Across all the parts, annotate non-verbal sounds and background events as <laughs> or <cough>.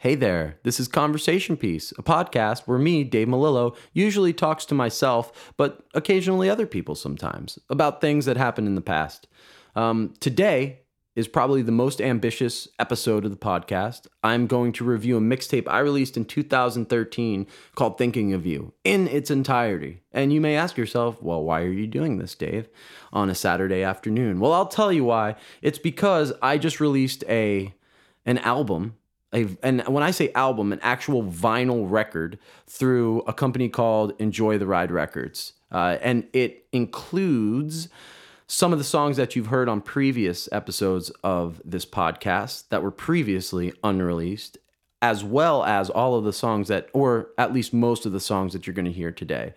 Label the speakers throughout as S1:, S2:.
S1: Hey there, this is Conversation Piece, a podcast where me, Dave Melillo, usually talks to myself, but occasionally other people sometimes, about things that happened in the past. Um, today is probably the most ambitious episode of the podcast. I'm going to review a mixtape I released in 2013 called Thinking of You in its entirety. And you may ask yourself, well, why are you doing this, Dave, on a Saturday afternoon? Well, I'll tell you why. It's because I just released a an album a, and when I say album, an actual vinyl record through a company called Enjoy the Ride Records. Uh, and it includes some of the songs that you've heard on previous episodes of this podcast that were previously unreleased, as well as all of the songs that, or at least most of the songs that you're going to hear today.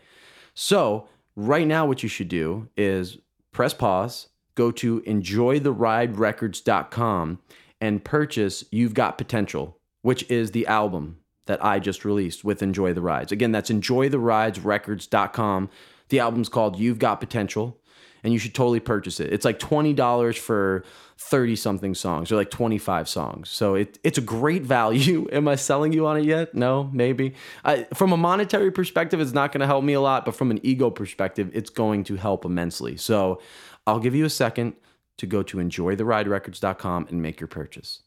S1: So, right now, what you should do is press pause, go to enjoytheriderecords.com and purchase You've Got Potential, which is the album that I just released with Enjoy the Rides. Again, that's enjoytheridesrecords.com. The album's called You've Got Potential, and you should totally purchase it. It's like $20 for 30 something songs or like 25 songs. So it, it's a great value. <laughs> Am I selling you on it yet? No, maybe. I, from a monetary perspective, it's not going to help me a lot, but from an ego perspective, it's going to help immensely. So I'll give you a second to go to enjoytheriderecords.com and make your purchase.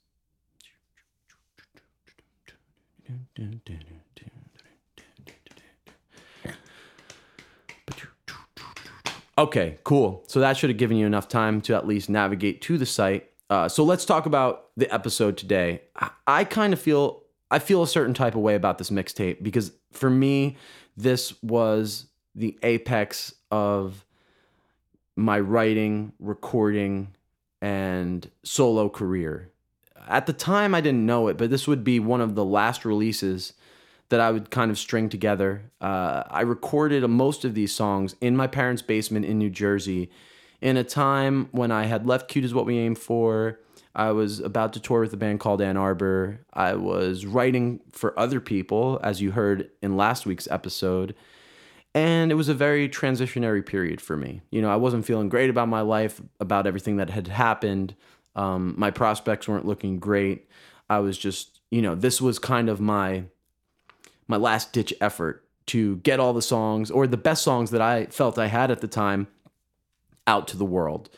S1: Okay, cool. So that should have given you enough time to at least navigate to the site. Uh, so let's talk about the episode today. I, I kind of feel I feel a certain type of way about this mixtape because for me, this was the apex of my writing, recording, and solo career. At the time, I didn't know it, but this would be one of the last releases that I would kind of string together. Uh, I recorded most of these songs in my parents' basement in New Jersey in a time when I had left Cute is What We Aim For. I was about to tour with a band called Ann Arbor. I was writing for other people, as you heard in last week's episode. And it was a very transitionary period for me. You know, I wasn't feeling great about my life, about everything that had happened. Um, my prospects weren't looking great. I was just, you know, this was kind of my my last ditch effort to get all the songs or the best songs that I felt I had at the time out to the world.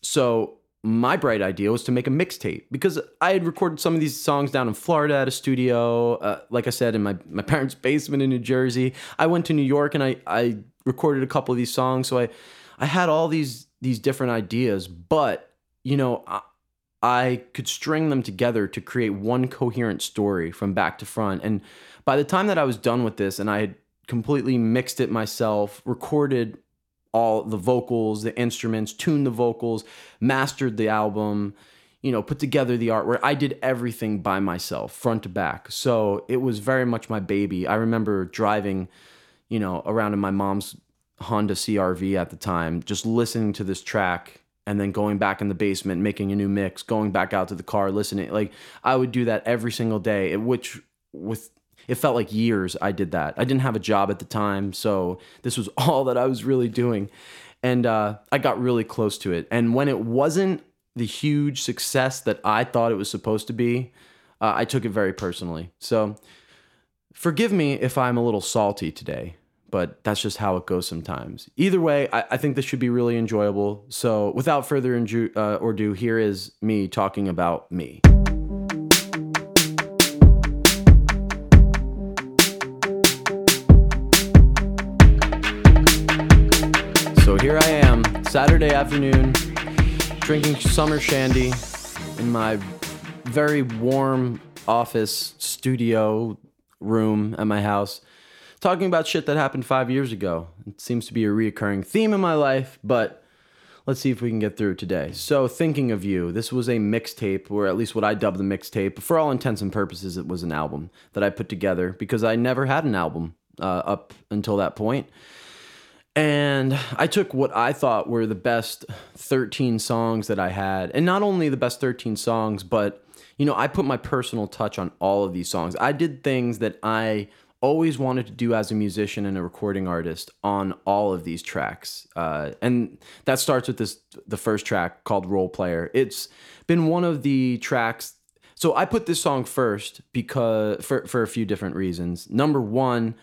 S1: So my bright idea was to make a mixtape because I had recorded some of these songs down in Florida at a studio, uh, like I said, in my, my <laughs> parents' basement in New Jersey. I went to New York and I, I recorded a couple of these songs. So I, I had all these, these different ideas, but you know, I, I could string them together to create one coherent story from back to front. And by the time that I was done with this and I had completely mixed it myself, recorded all the vocals, the instruments, tuned the vocals, mastered the album, you know, put together the artwork. I did everything by myself, front to back. So it was very much my baby. I remember driving, you know, around in my mom's Honda CRV at the time, just listening to this track and then going back in the basement, making a new mix, going back out to the car, listening. Like I would do that every single day, which with it felt like years I did that. I didn't have a job at the time, so this was <laughs> all that I was really doing. And uh, I got really close to it. And when it wasn't the huge success that I thought it was supposed to be, uh, I took it very personally. So forgive me if I'm a little salty today, but that's just how it goes sometimes. Either way, I, I think this should be really enjoyable. So without further uh, ado, here is me talking about me. Here I am, Saturday afternoon, drinking summer shandy in my very warm office studio room at my house, talking about shit that happened five years ago. It seems to be a reoccurring theme in my life, but let's see if we can get through today. So, thinking of you, this was a mixtape, or at least what I dubbed the mixtape. For all intents and purposes, it was an album that I put together because I never had an album uh, up until that point. And I took what I thought were the best 13 songs that I had. And not only the best 13 songs, but, you know, I put my personal touch on all of these songs. I did things that I always wanted to do as a musician and a recording artist on all of these tracks. Uh, and that starts with this the first track called Role Player. It's been one of the tracks So I put this song first because for for a few different reasons. Number one,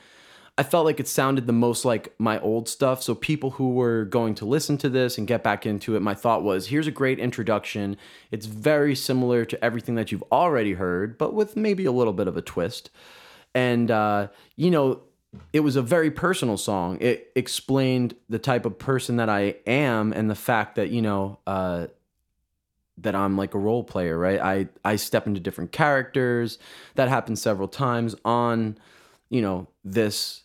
S1: I felt like it sounded the most like my old stuff. So people who were going to listen to this and get back into it, my thought was, here's a great introduction. It's very similar to everything that you've already heard, but with maybe a little bit of a twist. And uh, you know, it was a very personal song. It explained the type of person that I am and the fact that, you know, uh, that I'm like a role player, right? I I step into different characters. That happened several times on, you know, this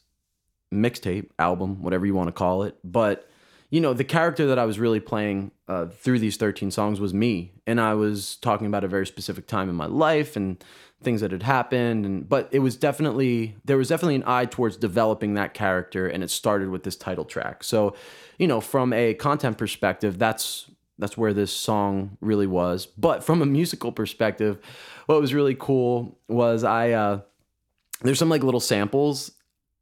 S1: mixtape album, whatever you want to call it. But you know, the character that I was really playing uh, through these 13 songs was me, and I was talking about a very specific time in my life and things that had happened. And but it was definitely there was definitely an eye towards developing that character, and it started with this title track. So, you know, from a content perspective, that's that's where this song really was. But from a musical perspective, what was really cool was I uh, there's some like little samples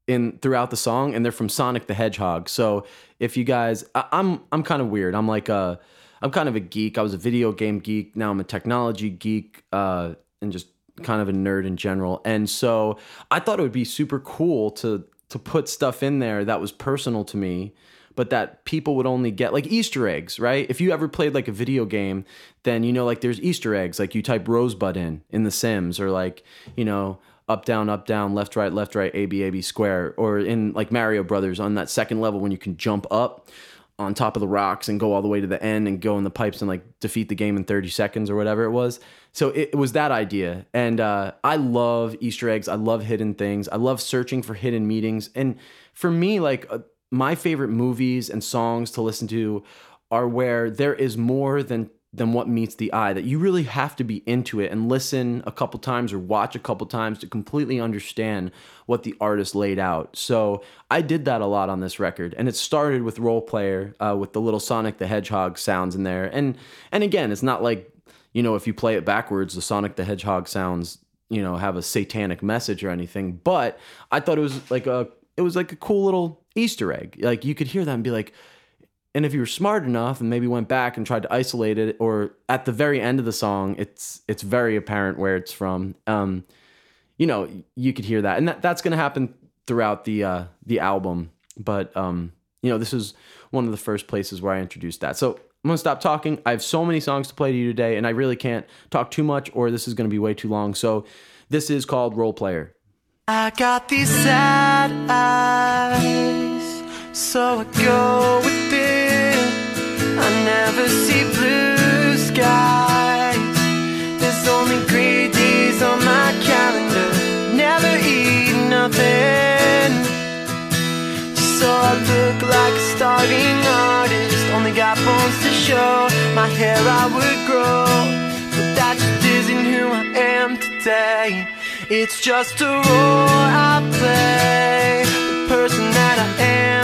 S1: in throughout the song, and they're from Sonic the Hedgehog. So if you guys, I, I'm I'm kind of weird. I'm like a I'm kind of a geek. I was a video game geek. Now I'm a technology geek, uh, and just kind of a nerd in general. And so I thought it would be super cool to to put stuff in there that was personal to me but that people would only get like Easter eggs, right? If you ever played like a video game, then you know like there's Easter eggs, like you type Rosebud in in The Sims, or like you know up down up down left right left right A B A B square, or in like Mario Brothers on that second level when you can jump up on top of the rocks and go all the way to the end and go in the pipes and like defeat the game in 30 seconds or whatever it was. So it, it was that idea. And uh, I love Easter eggs. I love hidden things. I love searching for hidden meetings. And for me, like uh, my favorite movies and songs to listen to are where there is more than than what meets the eye that you really have to be into it and listen a couple times or watch a couple times to completely understand what the artist laid out. So i did that a lot on this record and it started with role player uh, with the little sonic the hedgehog sounds in there. And and again it's not like you know if you play it backwards the sonic the hedgehog sounds you know have a satanic message or anything. But i thought it was like a it was like a cool little Easter egg. Like you could hear that and be like, and if you were smart enough and maybe went back and tried to isolate it, or at the very end of the song, it's it's very apparent where it's from. Um, you know, you could hear that, and that, that's going to happen throughout the uh, the album. But um, you know, this is one of the first places where I introduced that. So I'm gonna stop talking. I have so many songs to play to you today, and I really can't talk too much, or this is gonna be way too long. So this is called Role Player.
S2: I got these sad eyes, so I go within. Never see blue skies. There's only gray days on my calendar. Never eat nothing. Just so I look like a starving artist. Only got bones to show. My hair I would grow, but that just isn't who I am today. It's just a role I play. The person that I am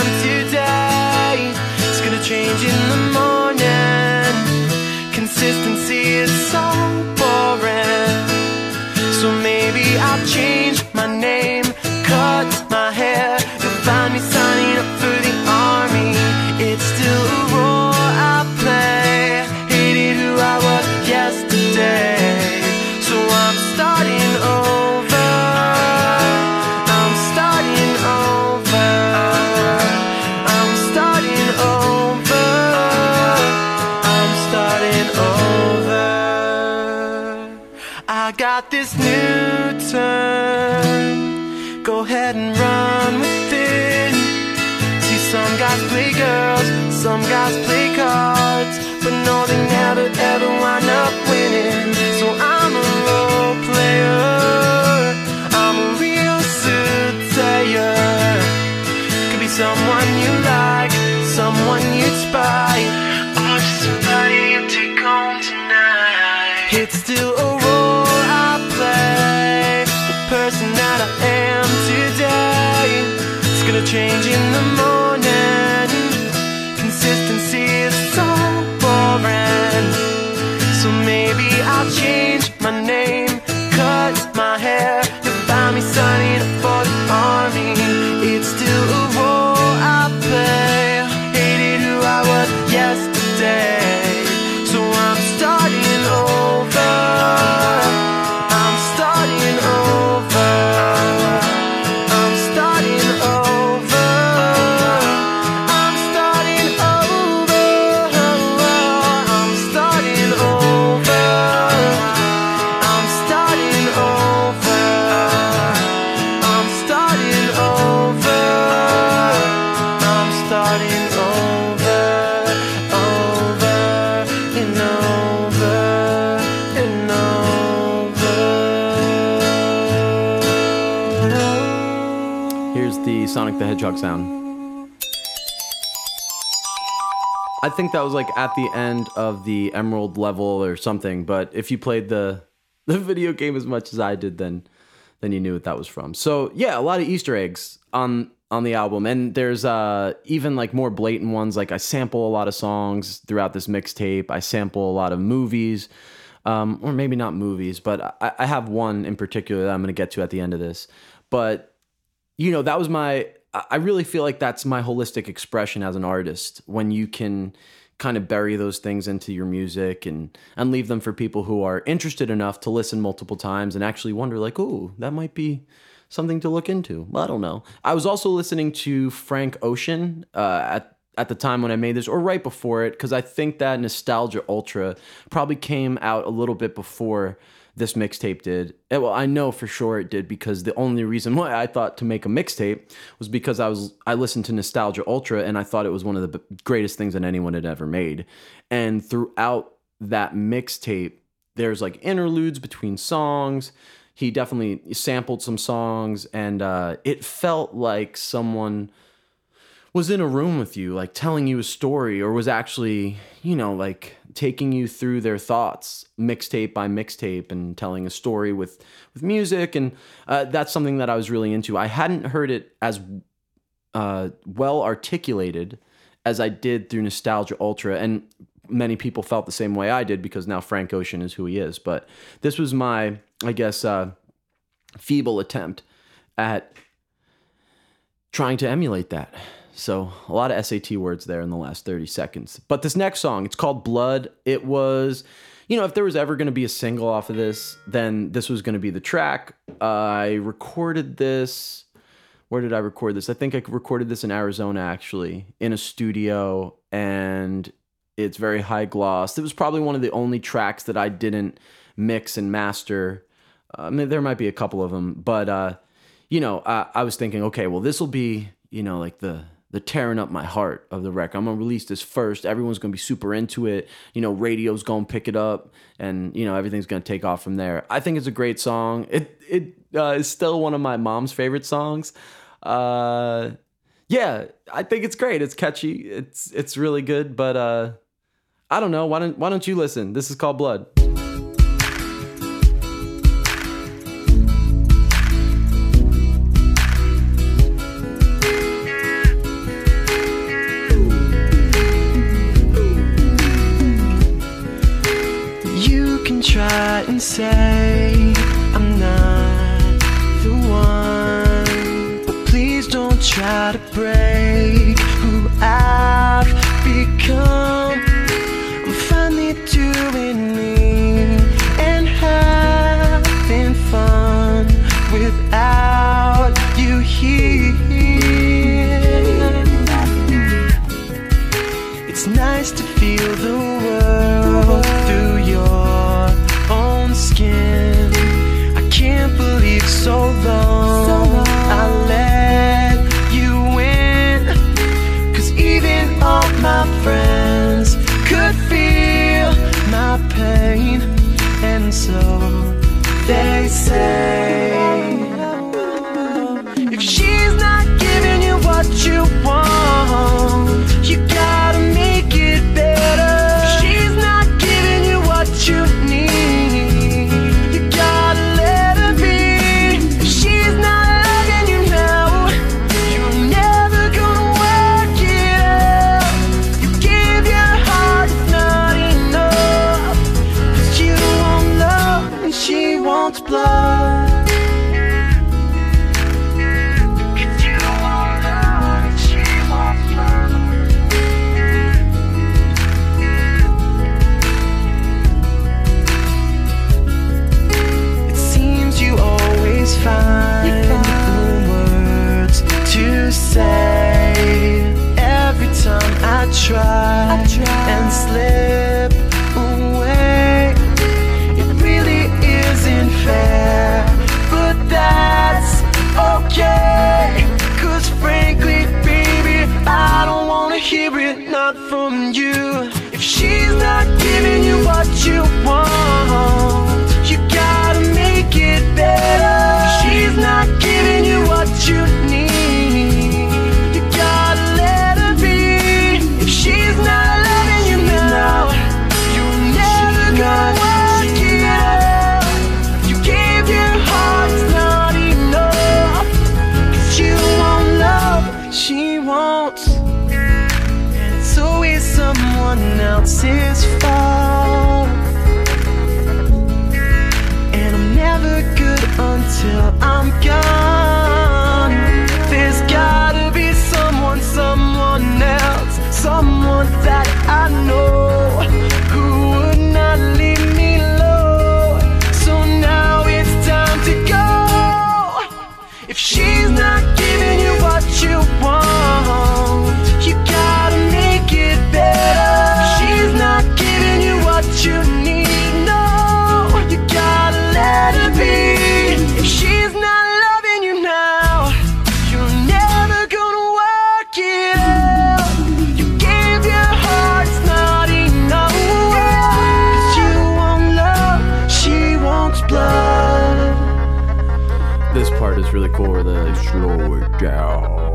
S2: change in the morning.
S1: Sound. I think that was like at the end of the Emerald level or something. But if you played the <laughs> the video game as much as I did, then then you knew what that was from. So yeah, a lot of Easter eggs on on the album, and there's uh even like more blatant ones. Like I sample a lot of songs throughout this mixtape. I sample a lot of movies. Um, or maybe not movies, but I, I have one in particular that I'm going to get to at the end of this. But you know, that was my I really feel like that's my holistic expression as an artist when you can kind of bury those things into your music and and leave them for people who are interested enough to listen multiple times and actually wonder like, "Oh, that might be something to look into." I don't know. I was also listening to Frank Ocean uh, at at the time when I made this, or right before it, because I think that Nostalgia Ultra probably came out a little bit before this mixtape did. Eh, well, I know for sure it did because the only reason <laughs> why I thought to make a mixtape was because I was I listened to Nostalgia Ultra and I thought it was one of the greatest things that anyone had ever made. And throughout that mixtape, there's like interludes between songs. He definitely sampled some songs, and uh, it felt like someone was in a room with you, like telling you a story, or was actually, you know, like taking you through their thoughts, mixtape by mixtape, and telling a story with with music, and uh, that's something that I was really into. I hadn't heard it as uh, well articulated as I did through Nostalgia Ultra, and many people felt the same way I did because now Frank Ocean is who he is. But this was my, I guess, uh, feeble attempt at trying to emulate that. So a lot of SAT words there in the last 30 seconds. But this next song, it's called Blood. It was, you know, if there was ever going to be a single off of this, then this was going to be the track. I recorded this. Where did I record this? I think I recorded this in Arizona actually, in a studio, and it's very high gloss. It was probably one of the only tracks that I didn't mix and master. Uh, I mean, there might be a couple of them, but uh, you know, I, I was thinking, okay, well, this will be, you know, like the the tearing up my heart of the record. I'm gonna release this first. Everyone's gonna be super into it. You know, radio's gonna pick it up, and you know everything's gonna take off from there. I think it's a great song. It it uh, is still one of my mom's favorite songs. Uh, yeah, I think it's great. It's catchy. It's it's really good. But uh, I don't know. Why don't why don't you listen? This is called Blood.
S2: Try and say I'm not the one. But please don't try to break
S1: Really cool where they slow it down.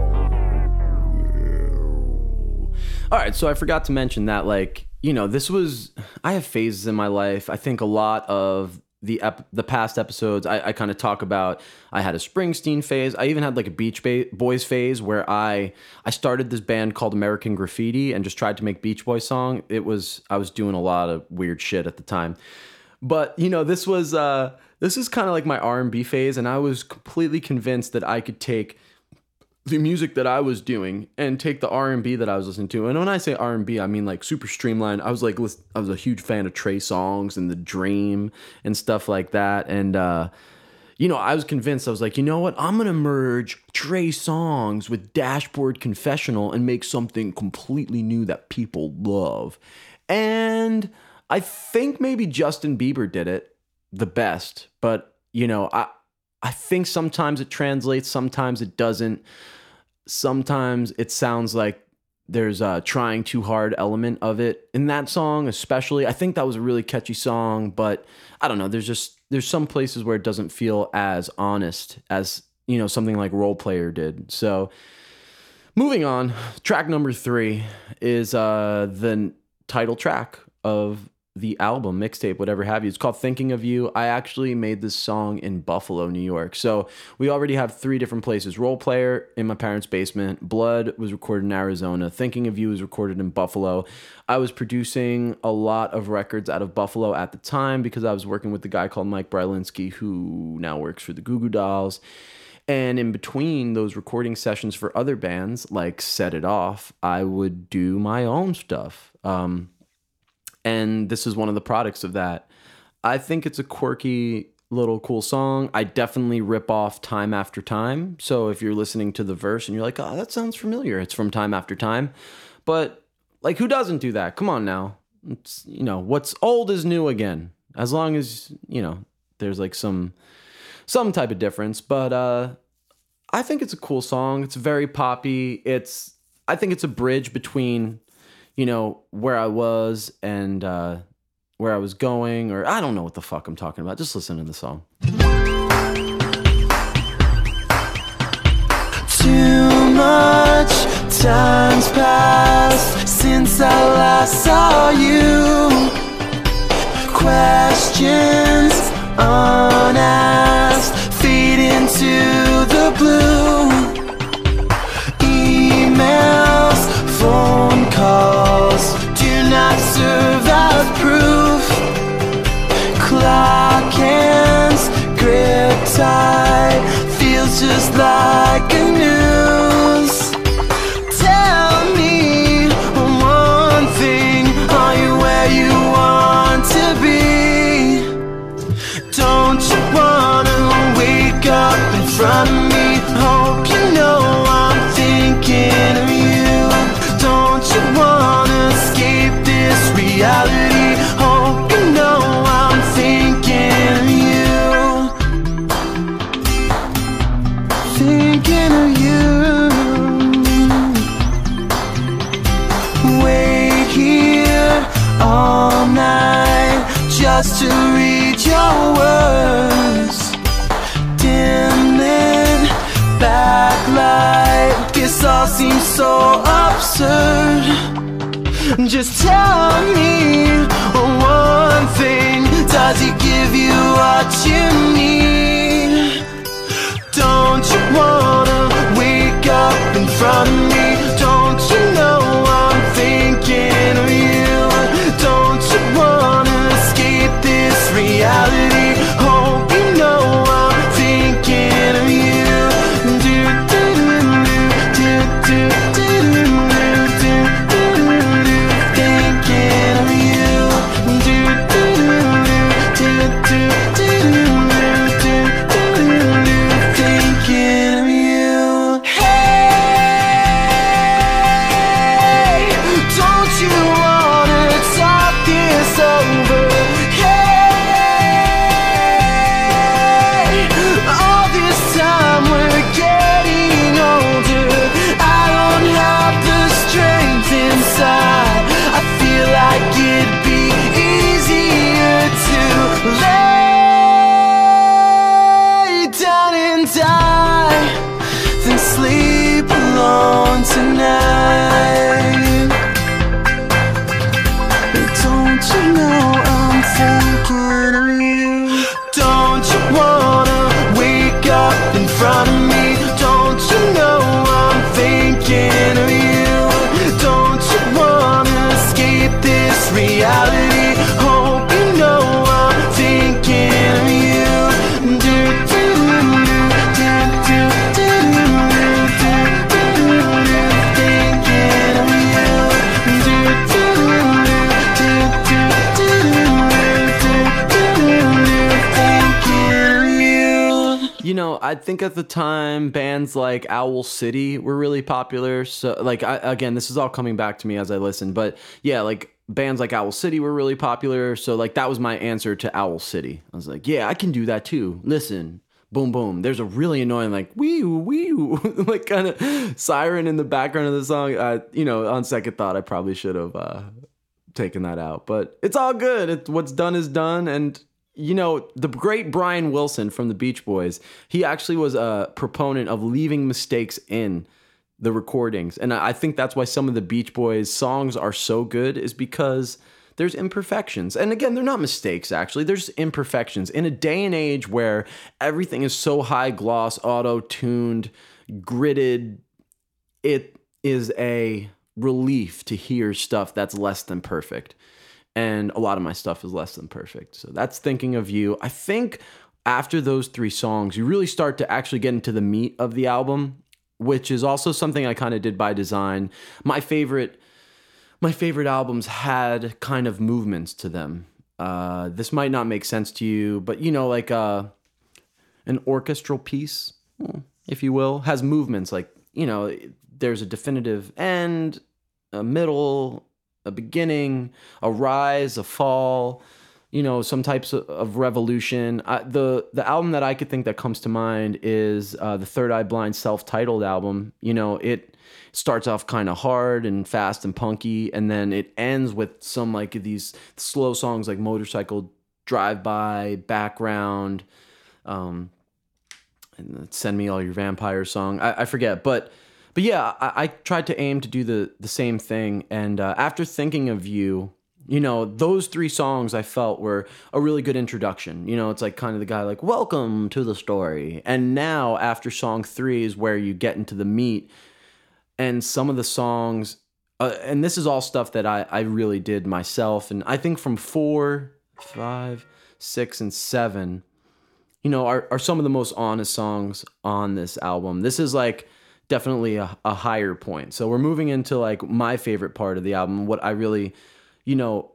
S1: All right, so I forgot to mention that, like, you know, this was I have phases in my life. I think a lot of the ep- the past episodes, I, I kind of talk about. I had a Springsteen phase. I even had like a Beach ba- Boys phase where I I started this band called American Graffiti and just tried to make Beach Boy song. It was I was doing a lot of weird shit at the time but you know this was uh this is kind of like my r&b phase and i was completely convinced that i could take the music that i was doing and take the r&b that i was listening to and when i say r&b i mean like super streamlined i was like i was a huge fan of Trey Songz and the dream and stuff like that and uh you know, I was convinced. I was like, you know what? I'm gonna merge Trey Songz with Dashboard Confessional and make something completely new that people love. And I think maybe Justin Bieber did it the best, but you know, I I think sometimes it translates, sometimes it doesn't. Sometimes it sounds like there's a trying too hard element of it in that song, especially. I think that was a really catchy song, but I don't know. There's just there's some places where it doesn't feel as honest as you know something like Role Player did. So moving on, track number three is uh the title track of the album, mixtape, whatever have you. It's called Thinking of You. I actually made this song in Buffalo, New York. So we already have three different places. Role Player in my parents' basement. Blood was recorded in Arizona. Thinking of You was recorded in Buffalo. I was producing a lot of records out of Buffalo at the time because I was working with the guy called Mike Brylinski, who now works for the Goo Goo Dolls. And in between those recording sessions for other bands, like Set It Off, I would do my own stuff. Um, and this is one of the products of that. I think it's a quirky little cool song. I definitely rip off Time After Time. So if you're listening to the verse and you're like, oh, that sounds familiar, it's from Time After Time. But like, who doesn't do that? Come on now. It's, you know, what's old is new again. As long as, you know, there's like some some type of difference. But uh I think it's a cool song. It's very poppy. It's I think it's a bridge between, you know, where I was and uh where I was going, or I don't know what the fuck I'm talking about. Just listen to the song.
S2: Too much time's passed since I last saw you. Questions unasked Just tell me one thing. Does he give you what you need?
S1: I think at the time bands like Owl City were really popular. So, like, I, again, this is all coming back to me as I listen. But yeah, like bands like Owl City were really popular. So, like, that was my answer to Owl City. I was like, yeah, I can do that too. Listen, boom, boom. There's a really annoying, like, wee wee <laughs> like kind of siren in the background of the song. You know, on second thought, I probably should have uh, taken that out. But it's all good. It, what's done is done. And you know, the great Brian Wilson from the Beach Boys, he actually was a proponent of leaving mistakes in the recordings. And I think that's why some of the Beach Boys songs are so good, is because there's imperfections. And again, they're not mistakes, actually. There's imperfections. In a day and age where everything is so high gloss, auto tuned, gridded, it is a relief to hear stuff that's less than perfect and a lot of my stuff is less than perfect. So that's thinking of you. I think after those three songs, you really start to actually get into the meat of the album, which is also something I kind of did by design. My favorite my favorite albums had kind of movements to them. Uh, this might not make sense to you, but you know, like uh, an orchestral piece, hmm, if you will, has movements. Like you know, there's a definitive end, a middle, a beginning, a rise, a fall, you know, some types of, of revolution. I, the the album that I could think that comes to mind is uh, the Third Eye Blind self-titled album. You know, it starts off kind of hard and fast and punky, and then it ends with some like these slow songs like Motorcycle Drive By, Background, um, and Send Me All Your Vampire song. I, I forget, but but yeah, I, I tried to aim to do the the same thing. And uh, after thinking of you, you know, those three songs I felt were a really good introduction. You know, it's like kind of the guy like, "Welcome to the story." And now after song three is where you get into the meat, and some of the songs. Uh, and this is all stuff that I, I really did myself. And I think from four, five, six, and seven, you know, are, are some of the most honest songs on this album. This is like definitely a, a higher point. So we're moving into like my favorite part of the album, what I really, you know,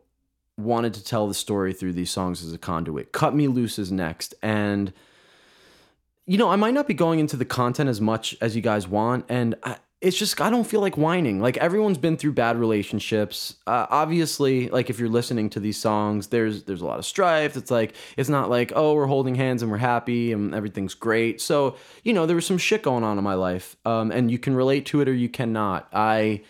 S1: wanted to tell the story through these songs as a conduit. Cut Me Loose is next. And, you know, I might not be going into the content as much as you guys want. And I, it's just, I don't feel like whining. Like everyone's been through bad relationships. Uh, obviously, like if you're listening to these songs, there's, there's a lot of strife. It's like, it's not like, oh, we're holding hands and we're happy and everything's great. So, you know, there was some shit going on in my life. Um, and you can relate to it or you cannot. I,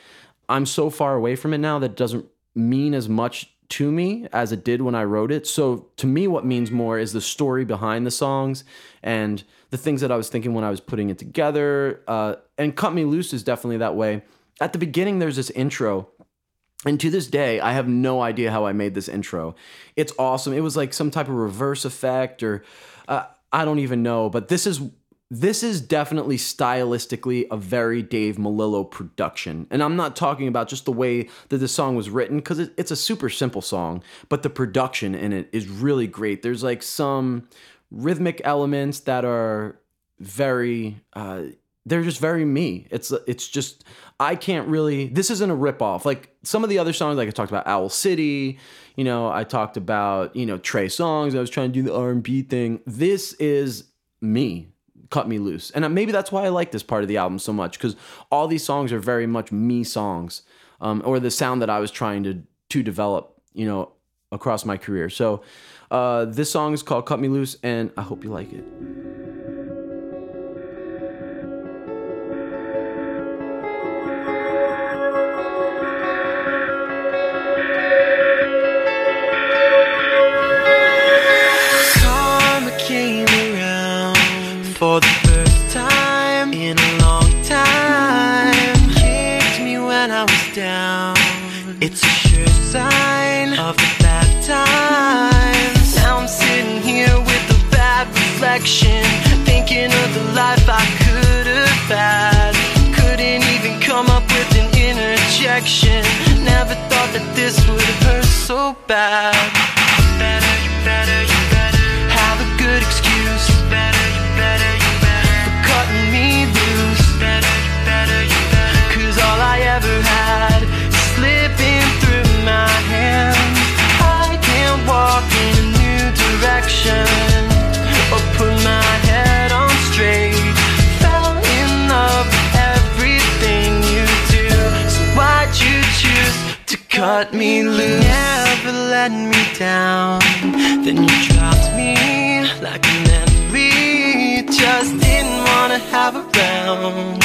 S1: I'm so far away from it now that it doesn't mean as much to me as it did when I wrote it. So to me, what means more is the story behind the songs and the things that I was thinking when I was putting it together. Uh, and Cut Me Loose is definitely that way. At the beginning, there's this intro. And to this day, I have no idea how I made this intro. It's awesome. It was like some type of reverse effect, or uh, I don't even know. But this is this is definitely stylistically a very Dave Melillo production. And I'm not talking about just the way that the song was written, because it, it's a super simple song, but the production in it is really great. There's like some rhythmic elements that are very uh they're just very me. It's it's just I can't really. This isn't a ripoff. Like some of the other songs, like I talked about Owl City. You know, I talked about you know Trey Songz. I was trying to do the R and B thing. This is me. Cut me loose, and uh, maybe that's why I like this part of the album so much because all these songs are very much me songs, um, or the sound that I was trying to to develop. You know, across my career. So, uh, this song is called "Cut Me Loose," and I hope you like it.
S2: For the thinking of the life I could have had. Couldn't even come up with an interjection. Never thought that this would have hurt so bad. You better, you better, you better have a good excuse. Cut me loose? Never let me down. Then you dropped me like an enemy. Just didn't wanna have around.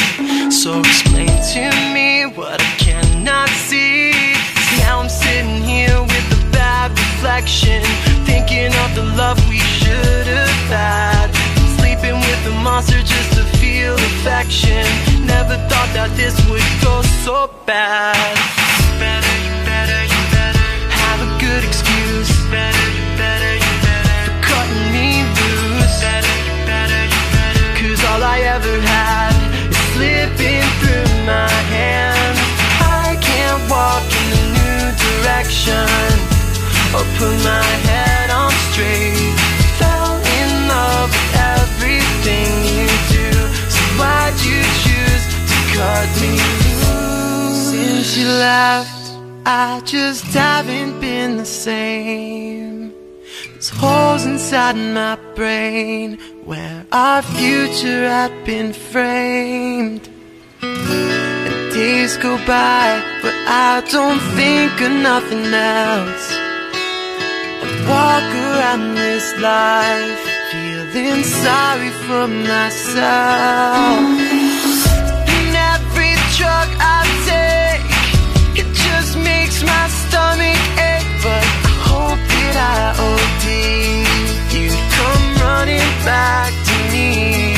S2: So explain to me what I cannot see. Now I'm sitting here with a bad reflection, thinking of the love we should have had. Sleeping with a monster just to feel affection. Never thought that this would go so bad. Direction or put my head on straight. Fell in love with everything you do. So why'd you choose to cut me loose? Since you left, I just haven't been the same. There's holes inside my brain where our future had been framed. Days go by, but I don't think of nothing else. I walk around this life feeling sorry for myself. And every drug I take, it just makes my stomach ache. But I hope that I OD, you'd come running back to me.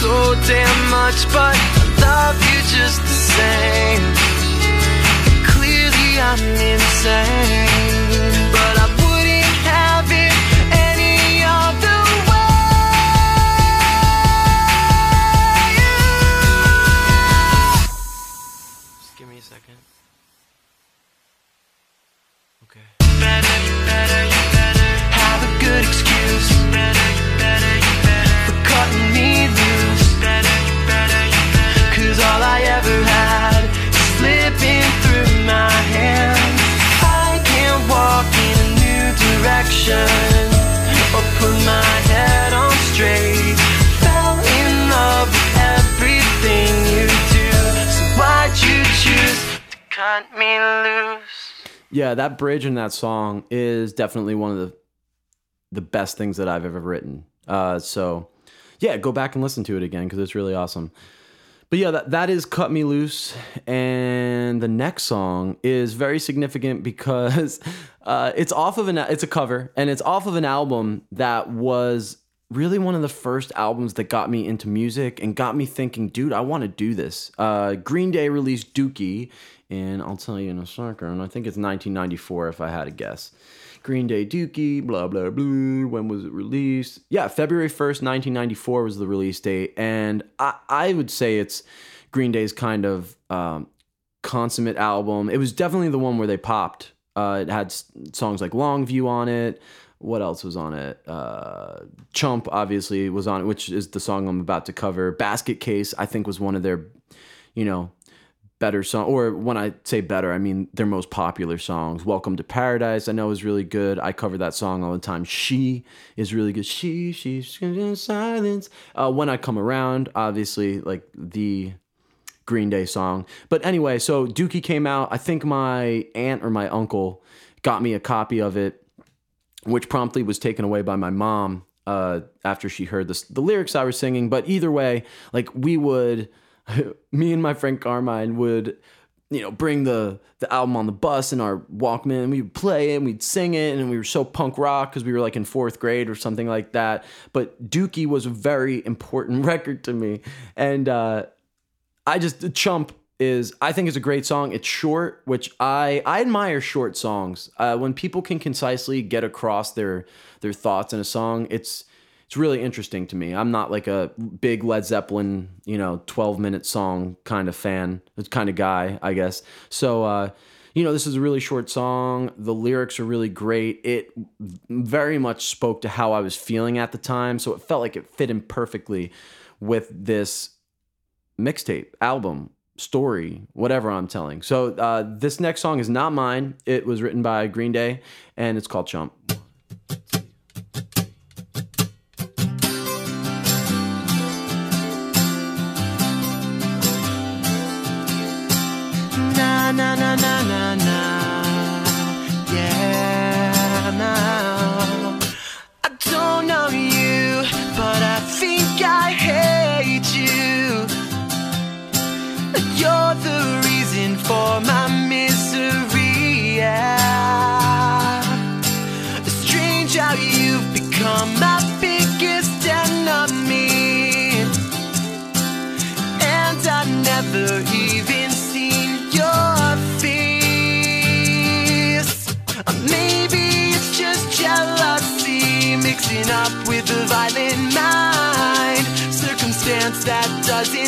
S2: So damn much, but I love you just the same. Clearly I'm insane, cut me loose?
S1: Yeah, that bridge in that song is definitely one of the the best things that I've ever written. Uh, so yeah, go back and listen to it again because it's really awesome. But yeah, that, that is Cut Me Loose. And the next song is very significant because <laughs> uh, it's off of an it's a cover and it's off of an album that was really one of the first albums that got me into music and got me thinking, dude, I want to do this. Uh, Green Day released Dookie, and I'll tell you in a second. I think it's 1994 if I had to guess. Green Day Dookie, blah, blah, blah. When was it released? Yeah, February 1st, 1994 was the release date. And I, I would say it's Green Day's kind of um, consummate album. It was definitely the one where they popped. Uh, it had songs like Longview on it. What else was on it? Uh, Chump, obviously, was on it, which is the song I'm about to cover. Basket Case, I think, was one of their, you know, better song or when I say better, I mean their most popular songs. Welcome to Paradise, I know is really good. I cover that song all the time. She is really good. She, she's in silence. Uh, when I come around, obviously, like the Green Day song. But anyway, so Dookie came out. I think my aunt or my uncle got me a copy of it, which promptly was taken away by my mom uh, after she heard this, the lyrics I was singing. But either way, like we would, <laughs> me and my friend Carmine would, you know, bring the the album on the bus in our Walkman. And we'd play it and we'd sing it, and we were so punk rock because we were like in fourth grade or something like that. But Dookie was a very important <laughs> record to me, and uh, I just Chump is I think is a great song. It's short, which I I admire short songs. Uh, when people can concisely get across their their thoughts in a song, it's it's really interesting to me. I'm not like a big Led Zeppelin, you know, 12 minute song kind of fan, kind of guy, I guess. So uh, you know, this is a really short song. The lyrics are really great. It very much spoke to how I was feeling at the time. So it felt like it fit in perfectly with this mixtape, album, story, whatever I'm telling. So uh, this next song is not mine. It was written by Green Day and it's called Chump.
S2: Na na na na na na. Yeah, now. Violent mind. Circumstance that doesn't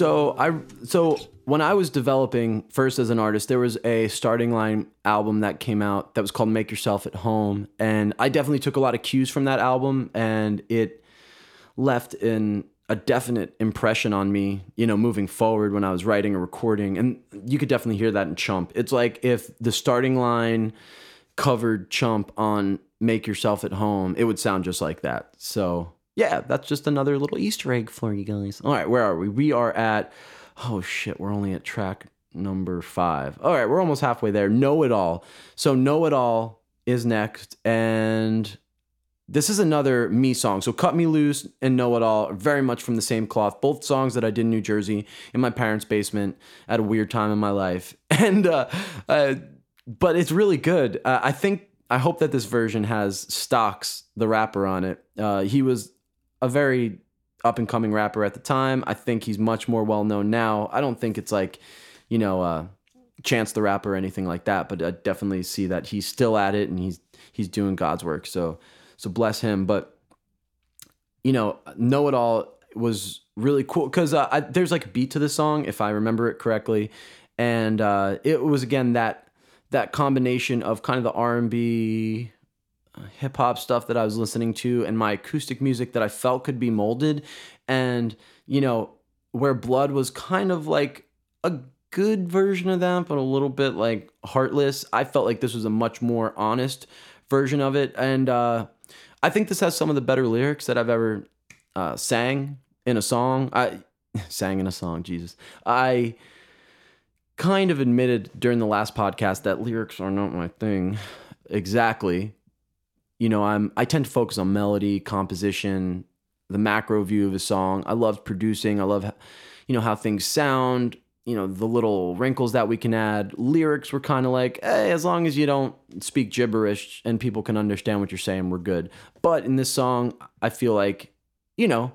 S1: So I so when I was developing first as an artist, there was a starting line album that came out that was called Make Yourself at Home, and I definitely took a lot of cues from that album, and it left in a definite impression on me, you know, moving forward when I was writing or recording, and you could definitely hear that in Chump. It's like if the starting line covered Chump on Make Yourself at Home, it would sound just like that. So yeah, that's just another little Easter egg for you guys. All right, where are we? We are at oh shit, we're only at track number five. All right, we're almost halfway there. Know It All. So Know It All is next, and this is another me song. So Cut Me Loose and Know It All are very much from the same cloth. Both songs that I did in New Jersey in my parents' basement at a weird time in my life. <laughs> And uh, uh but it's really good. Uh, I think I hope that this version has Stocks, the rapper, on it. Uh, he was a very up and coming rapper at the time. I think he's much more well known now. I don't think it's like, you know, uh, Chance the Rapper or anything like that, but I definitely see that he's still at it and he's he's doing God's work. So so bless him. But you know, Know It All was really cool because uh, there's like a beat to the song if I remember it correctly, and uh, it was again that that combination of kind of the R and B hip hop stuff that I was listening to and my acoustic music that I felt could be molded. And, you know, where Blood was kind of like a good version of that, but a little bit like heartless, I felt like this was a much more honest version of it. And uh, I think this has some of the better lyrics that I've ever uh, sang in a song. I <laughs> sang in a song, Jesus. I kind of admitted during the last podcast that lyrics are not my thing exactly you know i'm i tend to focus on melody composition the macro view of a song. I love producing. I love you know how things sound you know the little wrinkles that we can add. Lyrics were kind of like hey as long as you don't speak gibberish and people can understand what you're saying we're good. But in this song i feel like you know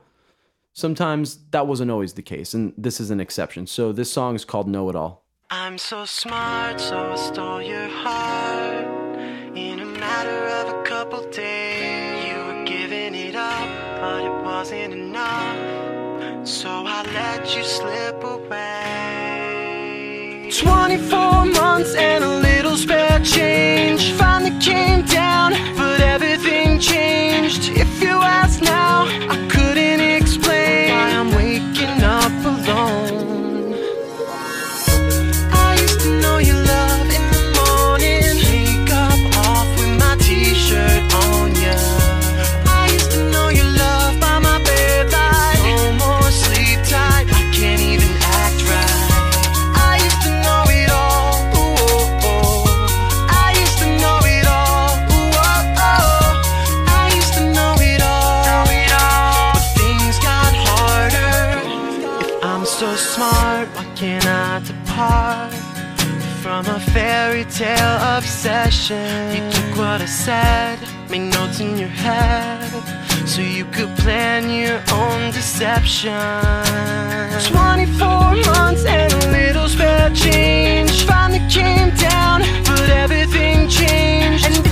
S1: sometimes that wasn't always the case and this is an exception. So this song is called know it all.
S2: I'm so smart, so I stole your heart wasn't enough, so I let you slip away. 24 months and a little spare change finally came tale obsession. You took what I said, made notes in your head, so you could plan your own deception. 24 months and a little spare change. Finally came down, but everything changed. And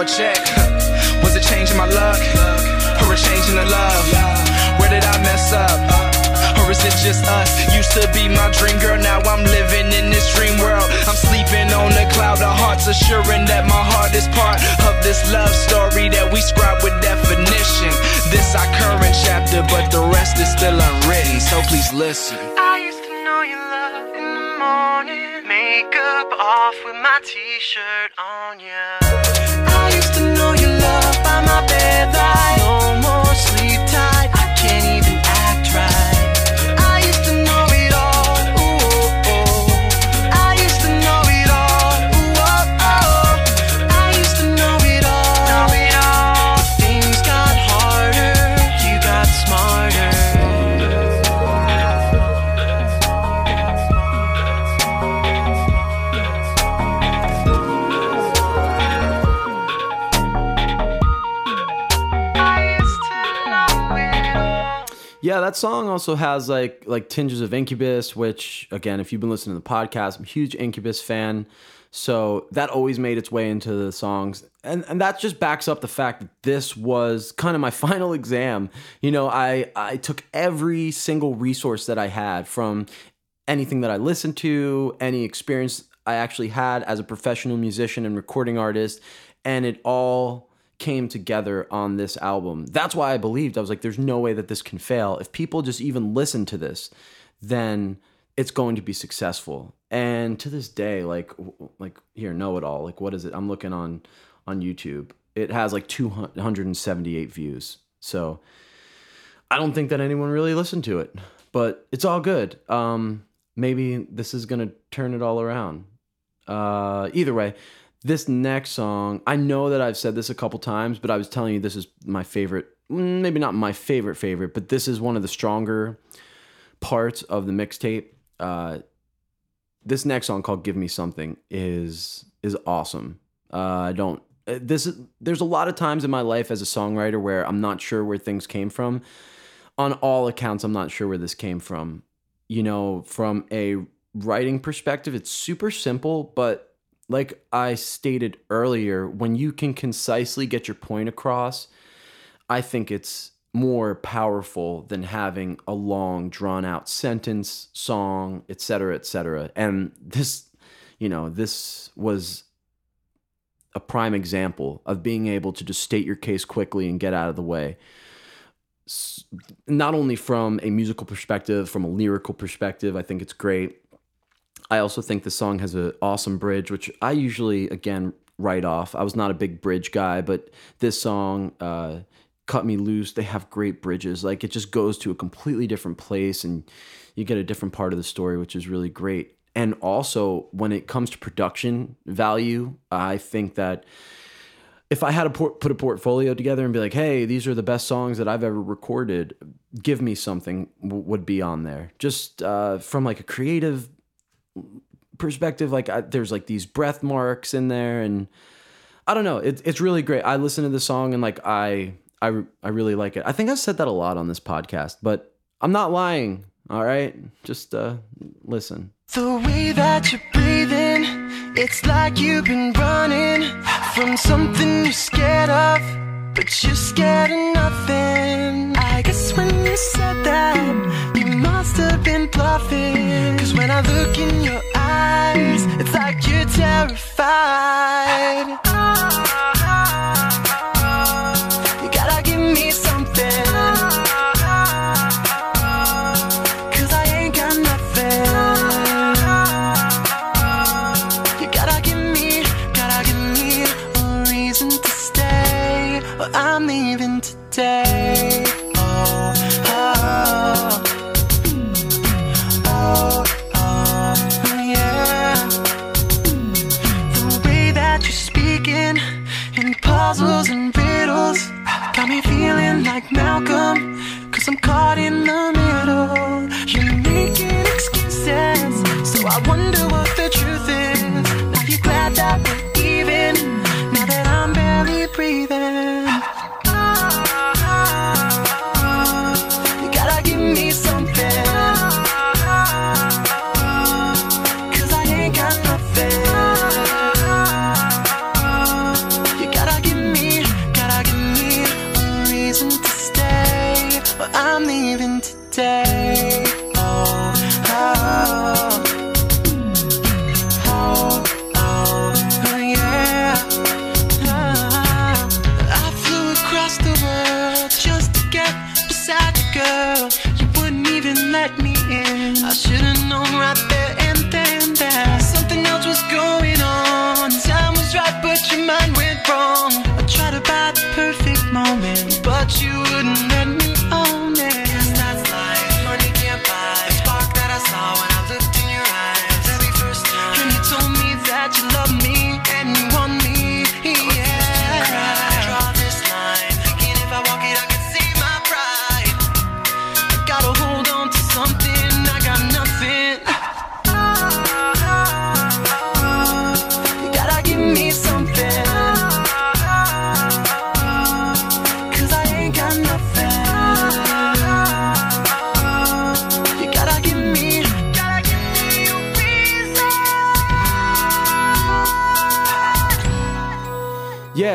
S3: for a check. <laughs> Was it changing my luck? Or a change in the love? Where did I mess up? Or is it just us? Used to be my dream girl, now I'm living in this dream world. I'm sleeping on a cloud of hearts, assuring that my heart is part of this love story that we scribe with definition. This our current chapter, but the rest is still unwritten, so please listen.
S2: I used to know your love in the morning. Makeup off with my t-shirt on, yeah.
S1: Song also has like like tinges of Incubus, which again, if you've been listening to the podcast, I'm a huge Incubus fan. So that always made its way into the songs. And and that just backs up the fact that this was kind of my <laughs> final exam. You know, I I took every single resource that I had from anything that I listened to, any experience I actually had as a professional musician and recording artist, and it all came together on this album. That's why I believed. I was like, there's no way that this can fail. If people just even listen to this, then it's going to be successful. And to this day, like like here, know it all. Like what is it? I'm looking on on YouTube. It has like 278 views. So I don't think that anyone really listened to it, but it's all good. Um, maybe this is gonna turn it all around. Uh, either way, this next song, I know that I've said this a couple times, but I was telling you this is my favorite. mm, Maybe not my favorite favorite, but this is one of the stronger parts of the mixtape. Uh, this next song called "Give Me Something" is is awesome. Uh, I don't. uh, This is there's a lot of times in my life as a songwriter where I'm not sure where things came from. On all accounts, I'm not sure where this came from. You know, from a writing perspective, it's super simple, but like I stated earlier, when you can concisely get your point across, I think it's more powerful than having a long drawn out sentence, song, etc., etc. And this, you know, this was a prime example of being able to just state your case quickly and get out of the way. Not only from a musical perspective, from a lyrical perspective, I think it's great. I also think the song has an awesome bridge, which I usually again write off. I was not a big bridge guy, but this song, uh, "Cut Me Loose," they have great bridges. Like it just goes to a completely different place, and you get a different part of the story, which is really great. And also, when it comes to production value, I think that if I had to por- put a portfolio together and be like, "Hey, these are the best songs that I've ever recorded," "Give Me Something" w- would be on there. Just uh, from like a creative perspective, like I, there's like these breath marks in there, and I don't know. It's it's really great. I listen to the song and like I I I really like it. I think I've said that a lot on this podcast, but I'm not lying. All right, just uh, listen.
S2: The way that you're breathing, it's like you've been running from something you're scared of, but you're scared of nothing. I guess when you said that, must have been bluffing. Cause when I look in your eyes. It's like you're terrified. Malcolm. Cause I'm caught in the middle. You're making excuses, so I wonder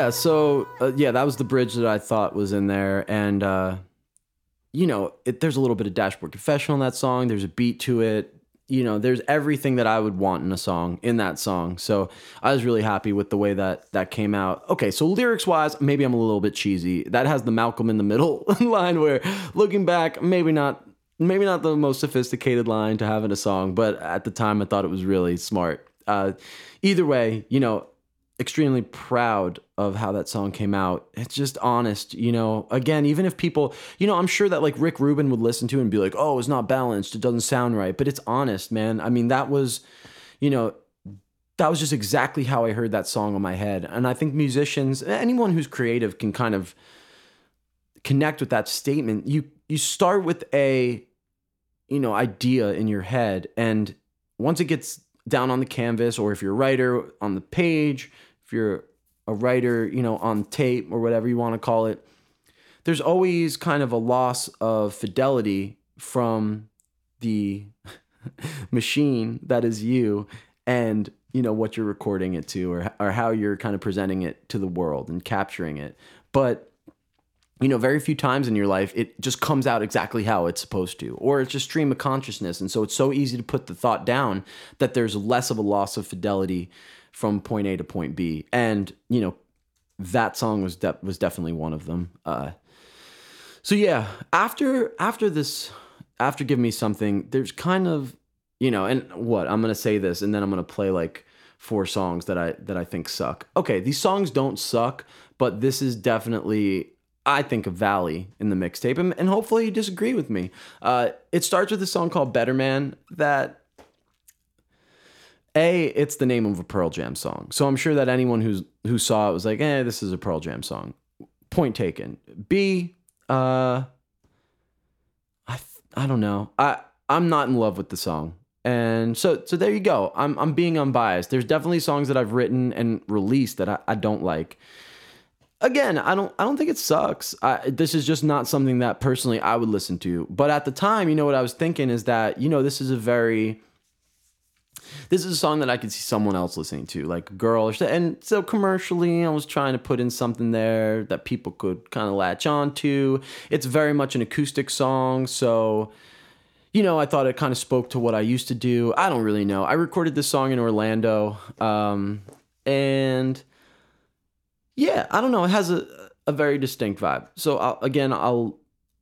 S2: Yeah,
S1: so uh, yeah, that was the bridge that I thought was in there, and uh, you know, it, there's a little bit of dashboard confessional in that song. There's a beat to it. You know, there's everything that I would want in a song in that song. So I was really happy with the way that that came out. Okay, so lyrics wise, maybe I'm a little bit cheesy. That has the Malcolm in the middle <laughs> line where, looking back, maybe not. Maybe not the most sophisticated line to have in a song, but at the time I thought it was really smart. Uh, either way, you know, extremely proud of how that song came out. It's just honest, you know. Again, even if people, you know, I'm sure that like Rick Rubin would listen to it and be like, "Oh, it's not balanced. It doesn't sound right." But it's honest, man. I mean, that was, you know, that was just exactly how I heard that song in my head. And I think musicians, anyone who's creative can kind of connect with that statement. You you start with a you know, idea in your head and once it gets down on the canvas or if you're a writer on the page, if you're a writer, you know, on tape or whatever you want to call it, there's always kind of a loss of fidelity from the <laughs> machine that is you and you know what you're recording it to or or how you're kind of presenting it to the world and capturing it. But you know, very few times in your life it just comes out exactly how it's supposed to, or it's just stream of consciousness. And so it's so easy to put the thought down that there's less of a loss of fidelity from point A to point B. And, you know, that song was de- was definitely one of them. Uh, so yeah, after after this, after give me something, there's kind of, you know, and what I'm gonna say this, and then I'm gonna play like four songs that I that I think suck. Okay, these songs don't suck, but this is definitely I think a valley in the mixtape, and, and hopefully you disagree with me. Uh, it starts with a song called "Better Man" that. A, it's the name of a Pearl Jam song, so I'm sure that anyone who's who saw it was like, "Eh, this is a Pearl Jam song." Point taken. B, uh, I I don't know. I I'm not in love with the song. And so so there you go. I'm I'm being unbiased. There's definitely songs that I've written and released that I, I don't like. Again, I don't I don't think it sucks. I, this is just not something that personally I would listen to. But at the time, you know what I was thinking is that, you know, this is a very this is a song that I could see someone else listening to, like a girl. And so commercially, I was trying to put in something there that people could kind of latch on to. It's very much an acoustic song, so you know, I thought it kind of spoke to what I used to do. I don't really know. I recorded this song in Orlando, um, and yeah, I don't know. It has a a very distinct vibe. So I'll, again, I'll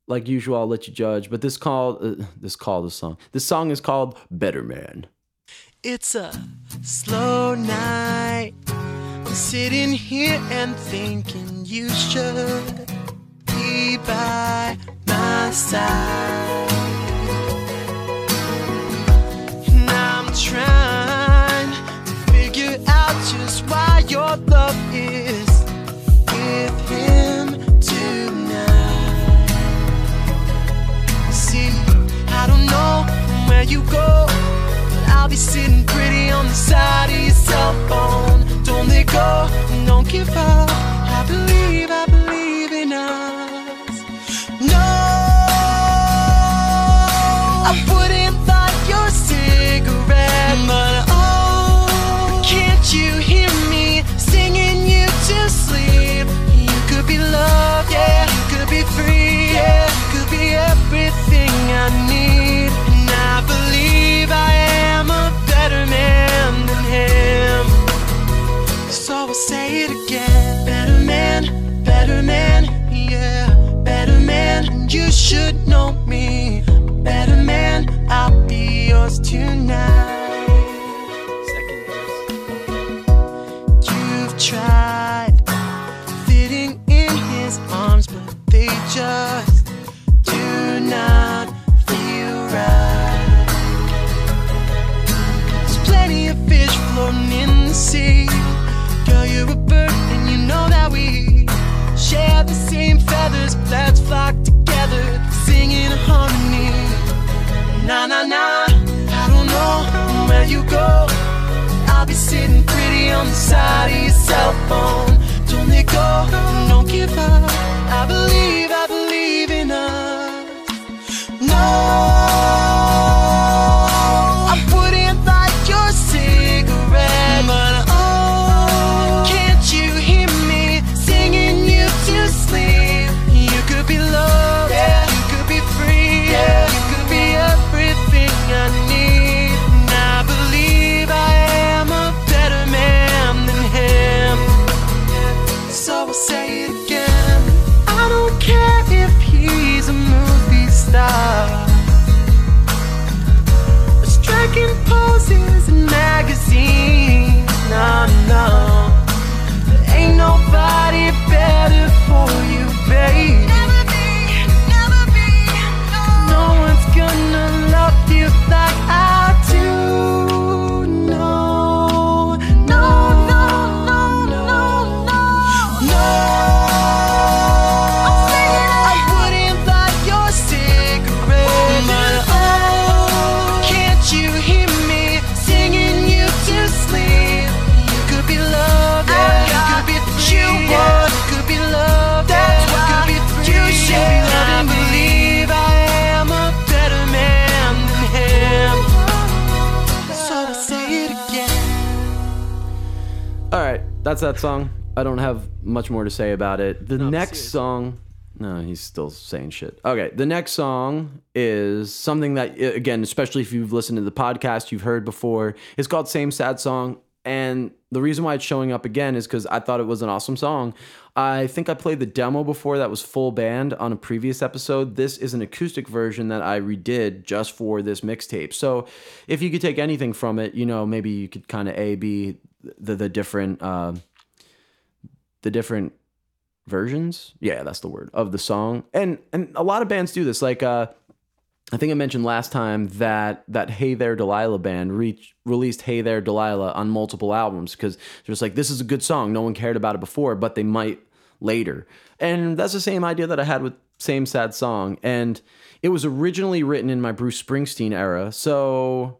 S1: like usual, I'll let you judge. But this called uh, this called the song. This song is called Better Man.
S2: It's a slow night. I'm sitting here and thinking you should be by my side. And I'm trying to figure out just why your love is with him tonight. See, I don't know where you go. I'll be sitting pretty on the side of your cell phone. Don't let go, don't give up. I believe, I believe in us. No, I wouldn't light your cigarette, but oh, can't you hear me singing you to sleep? You could be love, yeah, you could be free, yeah, you could be everything I need. So I'll say it again. Better man, better man, yeah. Better man, you should know me. Better man, I'll be yours tonight. Second verse. You've tried the same feathers. Let's flock together, singing in harmony. Na na na, I don't know where you go. I'll be sitting pretty on the side of your cell phone. Don't let go, don't give up. I believe, I believe in us. No,
S1: that's that song. I don't have much more to say about it. The next song, no, he's still saying shit. Okay, the next song is something that, again, especially if you've listened to the podcast, you've heard before. It's called Same Sad Song. And the reason why it's showing up again is because I thought it was an awesome song. I think I played the demo before that was full band on a previous episode. This is an acoustic version that I redid just for this mixtape. So if you could take anything from it, you know, maybe you could kind of A, B, the, the different. Uh, the different versions? Yeah that's the word of the song. And and a lot of bands do this. Like uh i think i mentioned last time that that hey there delilah band reach, released hey there delilah on multiple albums because they're just like this is a good song. No one cared about it before but they might later. And that's the same idea that i had with same sad song. And it was originally written in my bruce springsteen era. So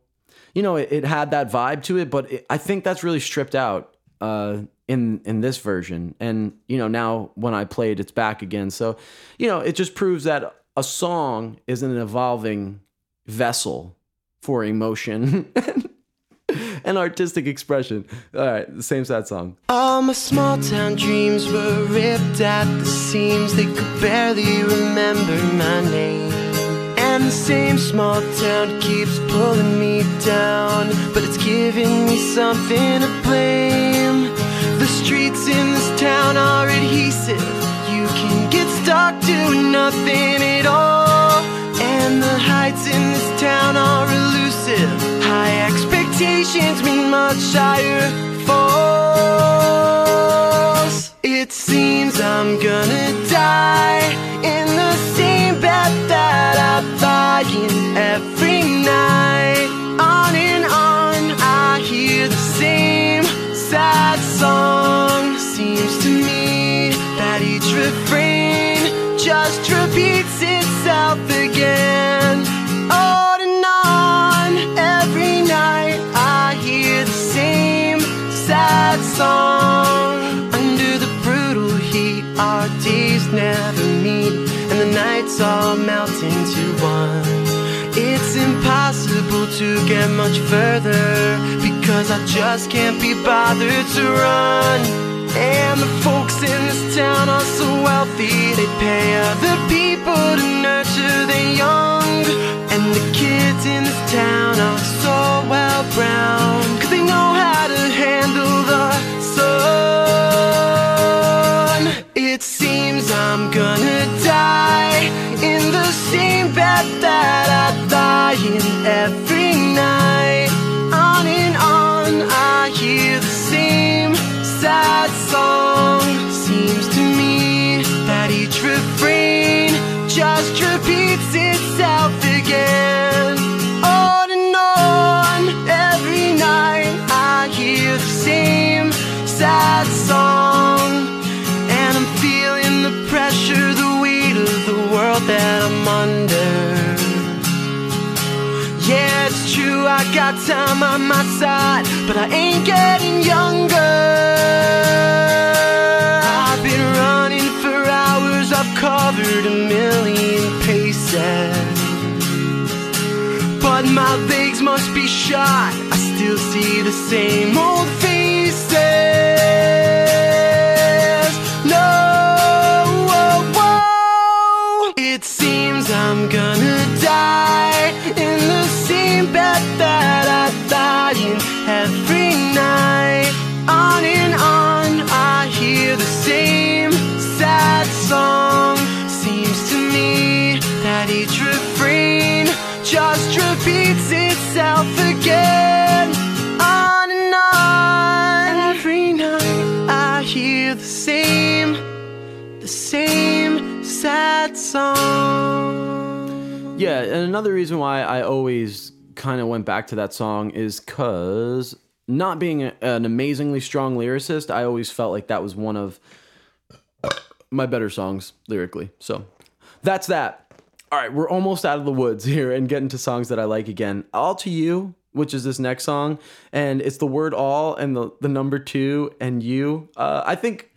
S1: you know it, it had that vibe to it but it, i think that's really stripped out uh, in in this version and you know now when i played it's back again so you know it just proves that a song is an evolving vessel for emotion <laughs> and artistic expression all right the same sad song
S2: All my small town dreams were ripped at the seams. They could barely remember my name. The same small town keeps pulling me down, but it's giving me something to blame. The streets in this town are adhesive. You can get stuck doing nothing at all. And the heights in this town are elusive. High expectations mean much higher falls. It seems I'm gonna die in the same bed that Every night. Impossible to get much further because I just can't be bothered to run. And the folks in this town are so wealthy, they pay other people to nurture the young. And the kids in this town are so well brown, cause they know how to handle the sun. It seems I'm gonna that I die in every night. On and on, I hear the same sad song. Seems to me that each refrain just repeats itself again. On and on, every night I hear the same sad song. And I'm feeling the pressure, the weight of the world that I'm under. Yeah, it's true, I got time on my side, but I ain't getting younger. I've been running for hours, I've covered a million paces. But my legs must be shot, I still see the same old faces. Song.
S1: Yeah, and another reason why I always kind of went back to that song is because not being a- an amazingly strong lyricist, I always felt like that was one of my better songs lyrically. So that's that. All right, we're almost out of the woods <laughs> here and getting to songs that I like again. All to You, which is this next song, and it's the word all and the, the number two and you. Uh, I think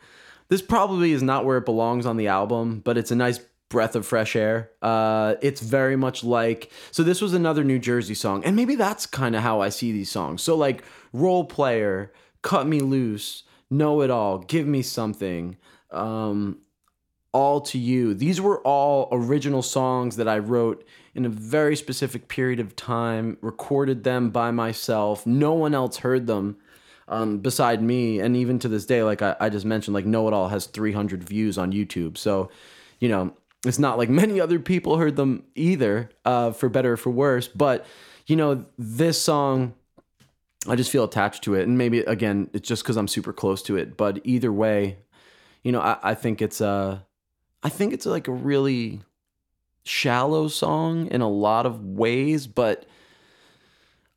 S1: this probably is not where it belongs on the album, but it's a nice breath of fresh air. Uh, it's very much like so. This was another New Jersey song, and maybe that's kind of how I see these songs. So like role player, cut me loose, know it all, give me something. Um, all to you. These were all original songs that I wrote in a very specific period of time, recorded them by myself. No one else heard them um, beside me. And even to this day, like I, I just mentioned, like Know It All has 300 views on YouTube. So, you know, it's not like many other people heard them either, uh, for better or for worse. But, you know, this song, I just feel attached to it. And maybe, again, it's just because I'm super close to it. But either way, you know, I, I think it's a, I think it's like a really shallow song in a lot of ways, but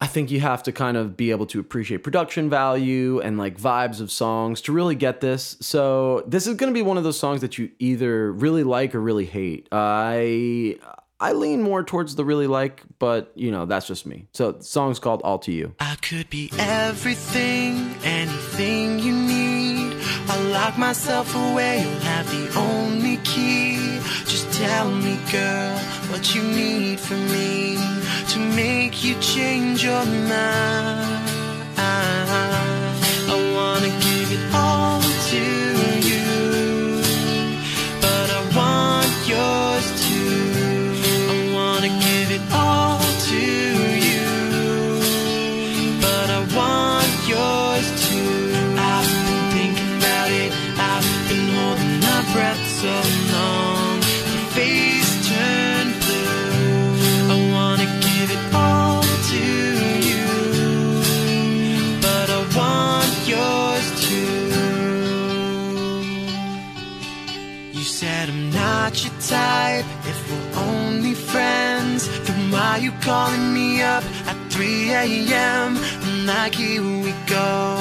S1: I think you have to kind of be able to appreciate production value and like vibes of songs to really get this. So this is going to be one of those songs that you either really like or really hate. I I lean more towards the really like, but you know that's just me. So the song's called "All to You."
S2: I could be everything, anything you need. I lock myself away, you'll have the only key. Just tell me, girl, what you need from me to make you change your mind. I wanna give it all type if we're only friends. Then why you calling me up at 3 a.m.? I'm like, here we go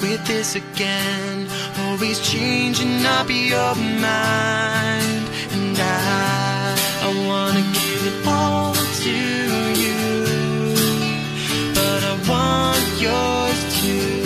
S2: with this again. Always changing up your mind, and I, I wanna give it all to you, but I want yours too.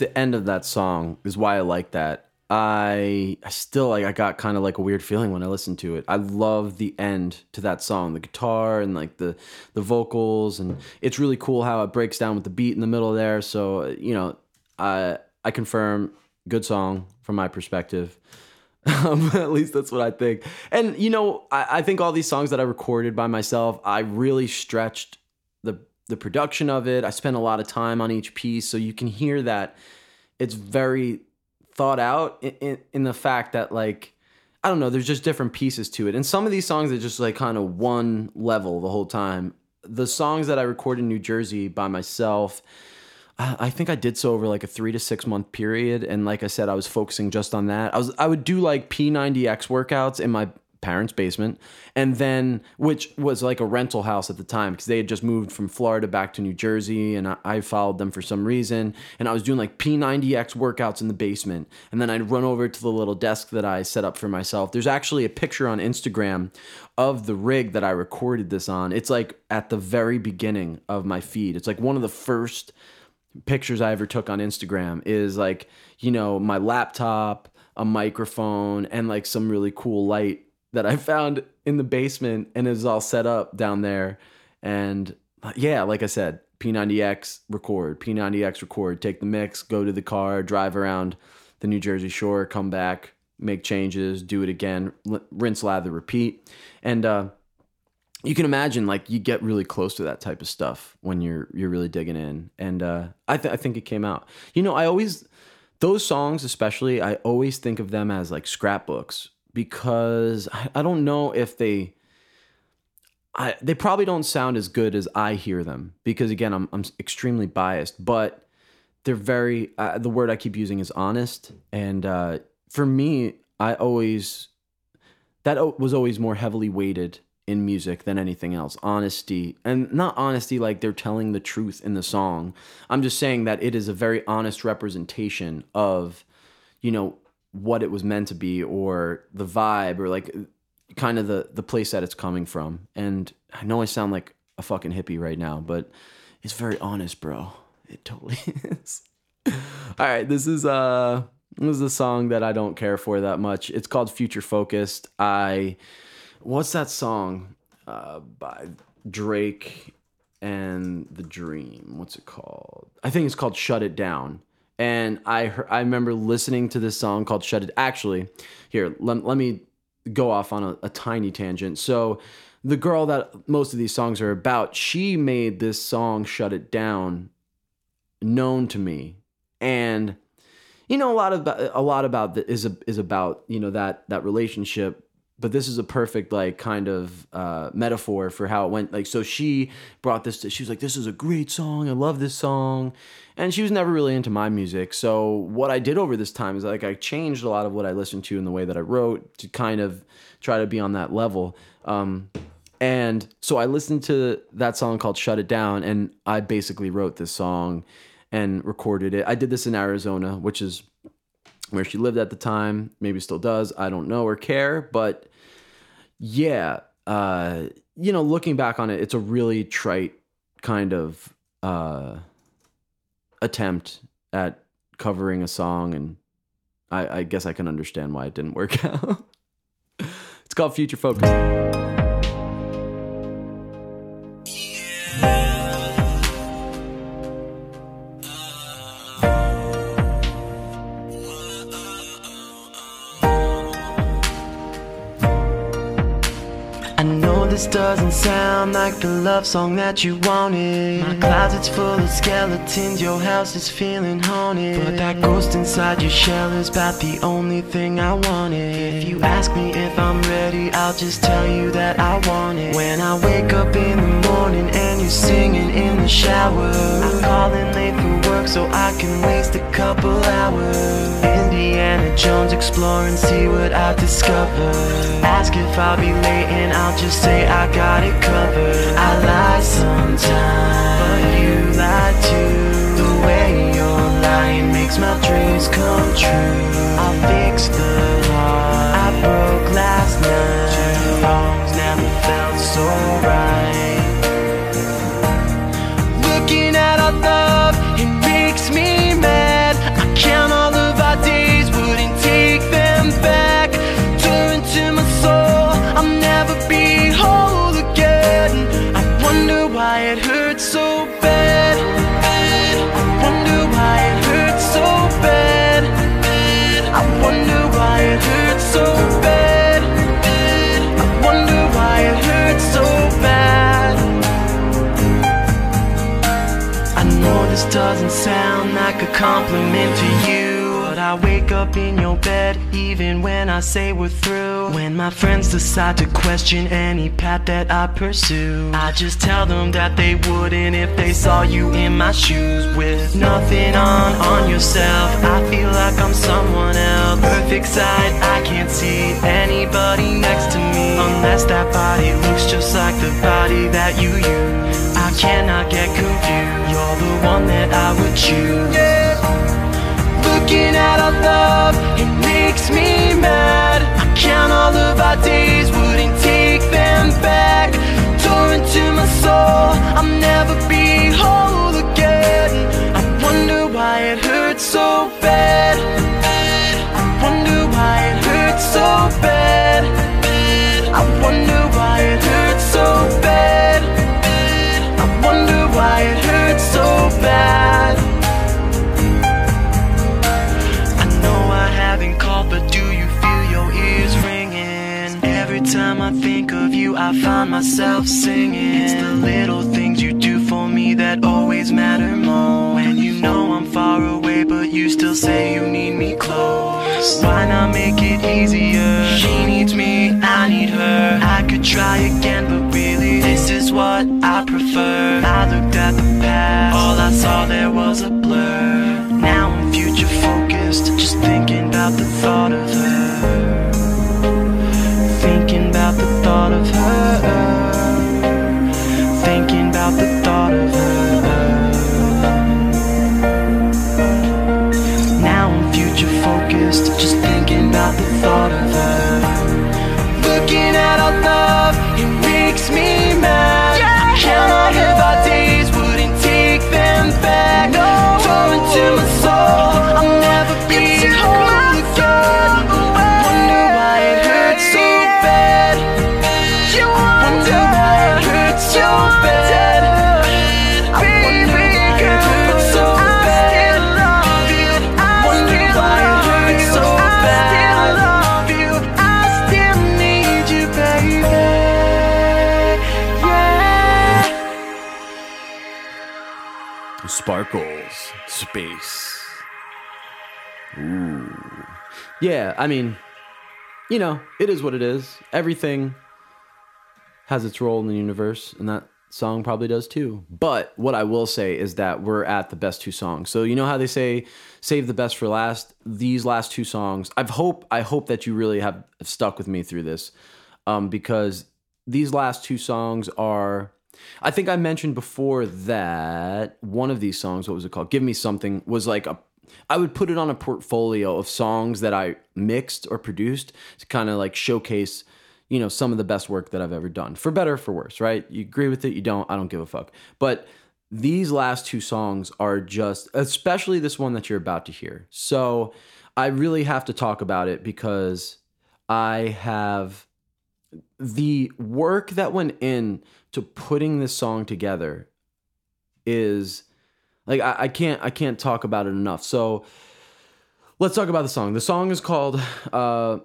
S1: The end of that song is why I like that. I, I still like I got kind of like a weird feeling when I listened to it. I love the end to that song, the guitar and like the the vocals and it's really cool how it breaks down with the beat in the middle there. So, you know, I I confirm good song from my perspective. <laughs> Um, <laughs> at least that's what I think. And you know, I, I think all these songs that I recorded by myself, I really stretched the production of it. I spent a lot of time on each piece, so you can hear that it's very thought out in, in, in the fact that like I don't know, there's just different pieces to it. And some of these songs are just like kind of one level the whole time. The songs that I recorded in New Jersey by myself, I I think I did so over like a three to six month period. And like I said, I was focusing just on that. I was I would do like P90X workouts in my parents' basement, and then which was like a rental house at the time because they had just moved from Florida back to New Jersey, and I, I followed them for some reason, and I was doing like P90X workouts in the basement, and then I'd run over to the little desk that I set up for myself. There's actually a picture on Instagram of the rig that I recorded this on. It's like at the very beginning of my feed. It's like one of the first pictures I ever took on Instagram is like, you know, my laptop, a microphone, and like some really cool light that I found in the basement and it was all set up down there. And uh, yeah, like I said, P90X record, P90X record, take the mix, go to the car, drive around the New Jersey shore, come back, make changes, do it again, rinse, lather, repeat. And uh, you can imagine like you get really close to that type of stuff when you're you're really digging in. And uh, I, th- I think it came out. You know, I always those songs, especially, I always think of them as like scrapbooks because I, don't know if they. I, they probably don't sound as good as I hear them because again I'm I'm extremely biased, but they're very uh, the word I keep using is honest, and uh, for me, I always that was always more heavily weighted in music than anything else. Honesty, and not honesty like they're telling the truth in the song. I'm just saying that it is a very honest representation of, you know, what it was meant to be or the vibe or like kind of the the place that it's coming from. And I know I sound like a fucking hippie right now, but it's very honest, bro. It totally <laughs> is. All right, this is uh this is a song that I don't care for that much. It's called Future Focused. I what's that song uh by Drake and The Dream? What's it called? I think it's called Shut It Down. And I I remember listening to this song called Shut It. Actually, here let, let me go off on a, a tiny tangent. So the girl that most of these songs are about, she made this song Shut It Down known to me. And you know a lot about a lot about the, is a, is about, you know, that that relationship but this is a perfect like kind of uh, metaphor for how it went like so she brought this to, she was like this is a great song i love this song and she was never really into my music so what i did over this time is like i changed a lot of what i listened to in the way that i wrote to kind of try to be on that level um, and so i listened to that song called shut it down and i basically wrote this song and recorded it. I did this in arizona which is where she lived at the time maybe still does i don't know or care but yeah uh you know looking back on it it's a really trite kind of uh attempt at covering a song and i i guess i can understand why it didn't work <laughs> out. It's called future focus
S2: this doesn't sound like the love song that you wanted. My closet's full of skeletons, your house is feeling haunted. But that ghost inside your shell is about the only thing I wanted. If you ask me if I'm ready, I'll just tell you that I want it. When I wake up in the morning and you're singing in the shower, I'm calling late for work so I can waste a couple hours. Indiana Jones explore and see what I discover. Ask if I'll be late and I'll just say I got it covered. I lie sometimes, but you lie too. The way you're lying makes my dreams come true. I'll fix the heart I broke last night. Wrongs never felt so right. Doesn't sound like a compliment to you, but I wake up in your bed even when I say we're through. When my friends decide to question any path that I pursue, I just tell them that they wouldn't if they saw you in my shoes with nothing on on yourself. I feel like I'm someone else. Perfect sight, I can't see anybody next to me unless that body looks just like the body that you use. I cannot get confused. You're the one that I would choose. Looking at our love, it makes me mad. I count all of our days, I find myself singing. It's the little things you do for me that always matter more. When you know I'm far away, but you still say you need me close. Why not make it easier? She needs me, I need her. I could try again, but really, this is what I prefer. I looked at the past, all I saw there was a blur. Now I'm future focused, just thinking about the thought of her. Yeah,
S1: I mean, you know, it is what it is. Everything has its role in the universe, and that song probably does too. But what I will say is that we're at the best two songs. So you know how they say save the best for last? These last two songs, I've hope I hope that you really have stuck with me through this. Um, because these last two songs are I think I mentioned before that one of these songs, what was it called? Give Me Something, was like a I would put it on a portfolio of songs that I mixed or produced to kind of like showcase, you know, some of the best work that I've ever done. For better or for worse, right? You agree with it, you don't, I don't give a fuck. But these last two songs are just especially this one that you're about to hear. So, I really have to talk about it because I have the work that went in to putting this song together is like I, I can't I can't talk about it enough. So let's talk about the song. The song is called uh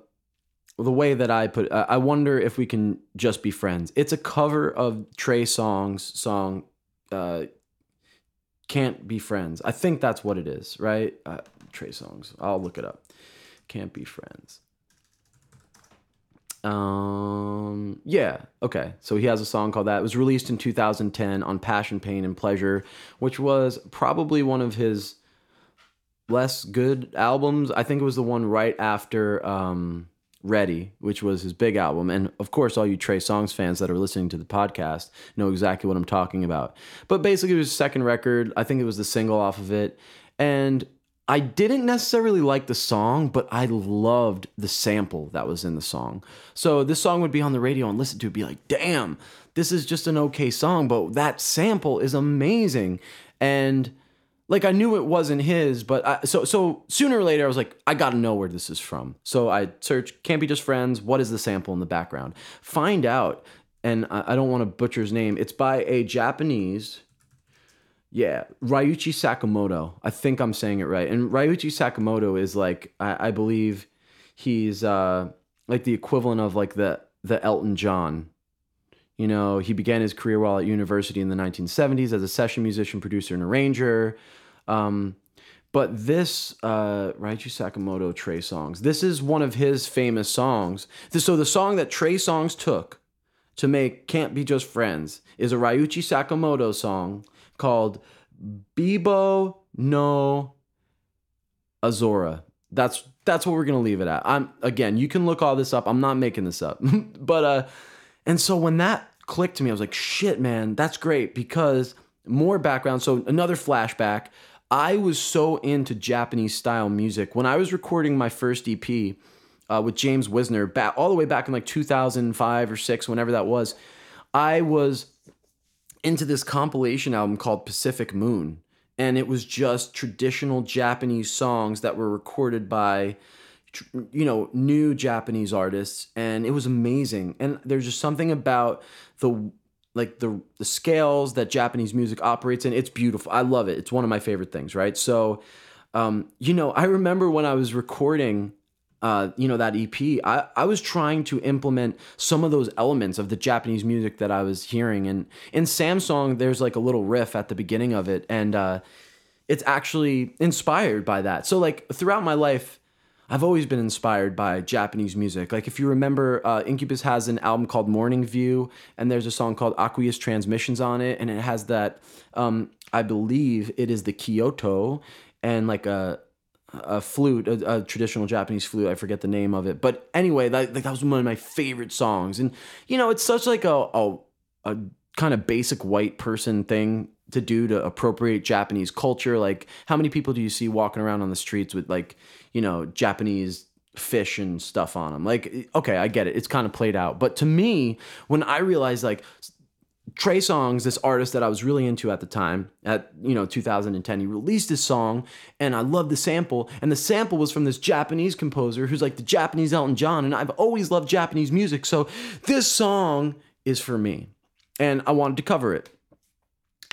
S1: the way that I put uh, I wonder if we can just be friends. It's a cover of Trey Songz song uh can't be friends. I think that's what it is, right? Uh, Trey Songz. I'll look it up. Can't be friends. Um, yeah, okay. So he has a song called that. It was released in 2010 on Passion, Pain, and Pleasure, which was probably one of his less good albums. I think it was the one right after um, Ready, which was his big album. And of course, all you Trey Songz fans that are listening to the podcast know exactly what I'm talking about. But basically, it was his second record. I think it was the single off of it. And I didn't necessarily like the song, but I loved the sample that was in the song. So this song would be on the radio and listen to it, be like, damn, this is just an okay song, but that sample is amazing. And like I knew it wasn't his, but I, so so sooner or later I was like, I gotta know where this is from. So I search, can't be just friends. What is the sample in the background? Find out, and I, I don't want to butcher his name. It's by a Japanese yeah, Ryuichi Sakamoto. I think I'm saying it right. And Ryuichi Sakamoto is like I, I believe he's uh like the equivalent of like the the Elton John. You know, he began his career while at university in the 1970s as a session musician, producer, and arranger. Um, but this uh, Ryuichi Sakamoto Trey Songz, this is one of his famous songs. So the song that Trey Songz took to make "Can't Be Just Friends" is a Ryuichi Sakamoto song called Bibo no Azora. That's that's what we're gonna leave it at. I'm again, you can look all this up. I'm not making this up. <laughs> but uh and so when that clicked to me, I was like, shit, man, that's great because more background. So another flashback. I was so into Japanese style music when I was recording my first EP uh, with James Wisner back all the way back in like 2005 or six, whenever that was. I was into this compilation album called Pacific Moon. And it was just traditional Japanese songs that were recorded by, you know, new Japanese artists. And it was amazing. And there's just something about the, like the, the scales that Japanese music operates in. It's beautiful. I love it. It's one of my favorite things, right? So, um, you know, I remember when I was recording uh, you know that EP, I, I was trying to implement some of those elements of the Japanese music that I was hearing. And in Samsung, there's like a little riff at the beginning of it, and uh, it's actually inspired by that. So like throughout my life, I've always been inspired by Japanese music. Like if you remember, uh, Incubus has an album called Morning View, and there's a song called Aqueous Transmissions on it, and it has that. Um, I believe it is the Kyoto and like a a flute, a, a, traditional Japanese flute. I forget the name of it, but anyway, that, like, that was one of my favorite songs. And you know, it's such like a a, a kind of basic white person thing to do to appropriate Japanese culture. Like, how many people do you see walking around on the streets with like, you know, Japanese fish and stuff on them? Like, okay, I get it. It's kind of played out. But to me, when I realized like Trey Songz, this artist that I was really into at the time, at you know 2010, he released this song, and I loved the sample. And the sample was from this Japanese composer who's like the Japanese Elton John, and I've always loved Japanese music, so this song is for me, and I wanted to cover it.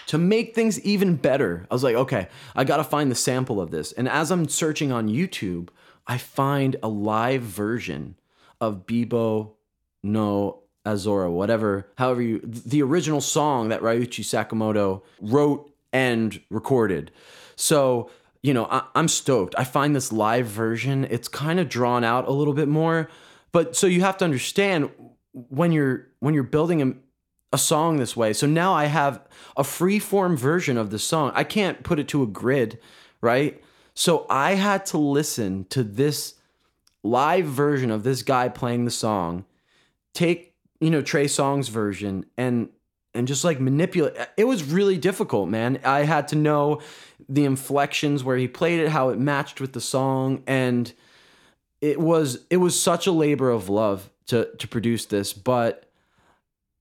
S1: To make things even better, I was like, okay, I gotta find the sample of this. And as I'm searching on YouTube, I find a live version of Bibo no Azora, whatever, however you, the original song that Ryuichi Sakamoto wrote and recorded. So, you know, I, am stoked. I find this live version, it's kind of drawn out a little bit more. But so you have to understand when you're when you're building a, a song this way. So now I have a free form version of the song. I can't put it to a grid, right? So I had to listen to this live version of this guy playing the song, take you know Trey Songz version and and just like manipulate it was really difficult man. I had to know the inflections where he played it how it matched with the song and it was it was such a labor of love to to produce this but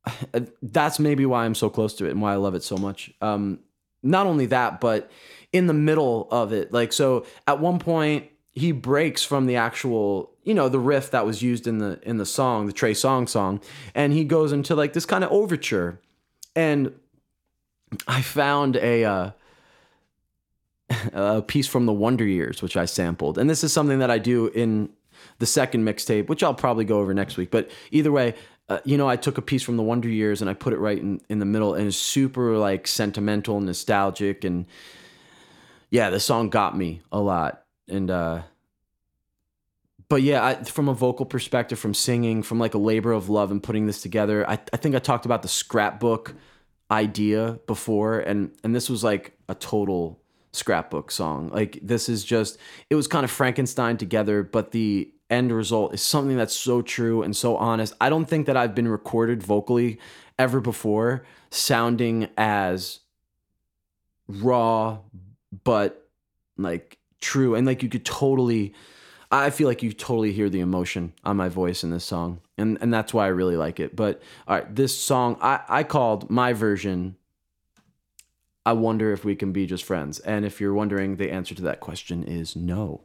S1: <sighs> that's maybe why i'm so close to it and why i love it so much. Um not only that but in the middle of it like so at one point he breaks from the actual you know the riff that was used in the in the song the trey song song and he goes into like this kind of overture. And i found a uh, <laughs> a piece from the wonder years which i sampled. And this is something that i do in the second mixtape which i'll probably go over next week. But either way uh, you know i took a piece from the wonder years and i put it right in, in the middle and it's super like sentimental nostalgic and yeah the song got me a lot and uh but yeah, I, from a vocal perspective, from singing, from like a labor of love and putting this together, I, I think I talked about the scrapbook idea before, and and this was like a total scrapbook song. Like this is just it was kind of Frankenstein together, but the end result is something that's so true and so honest. I don't think that I've been recorded vocally ever before sounding as raw but like true and like you could totally I feel like you totally hear the emotion on my voice in this song, and and that's why I really like it. But all right, this song I I called my version. I wonder if we can be just friends, and if you're wondering, the answer to that question is no.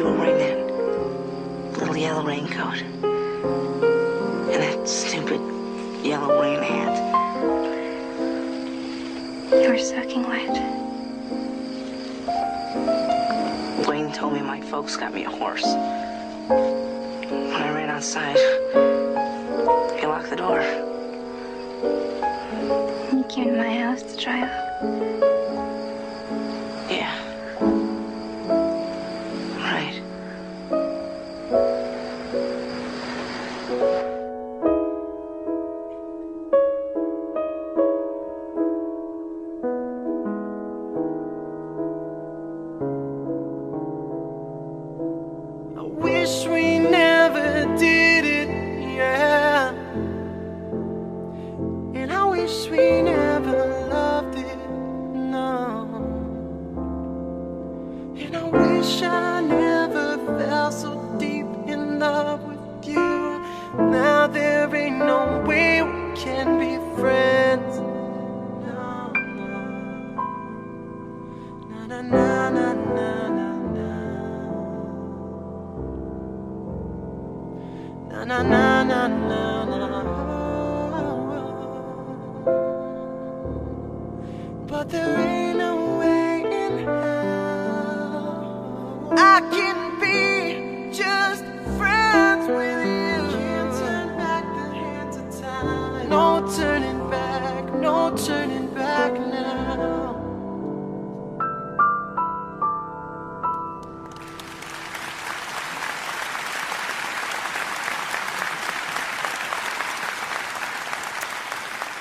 S2: You were
S4: wearing that little yellow raincoat. And that stupid yellow rain hat.
S2: You were soaking wet.
S4: Wayne told me my folks got me a horse. When I ran outside, he locked the door.
S2: You came to my house to try out.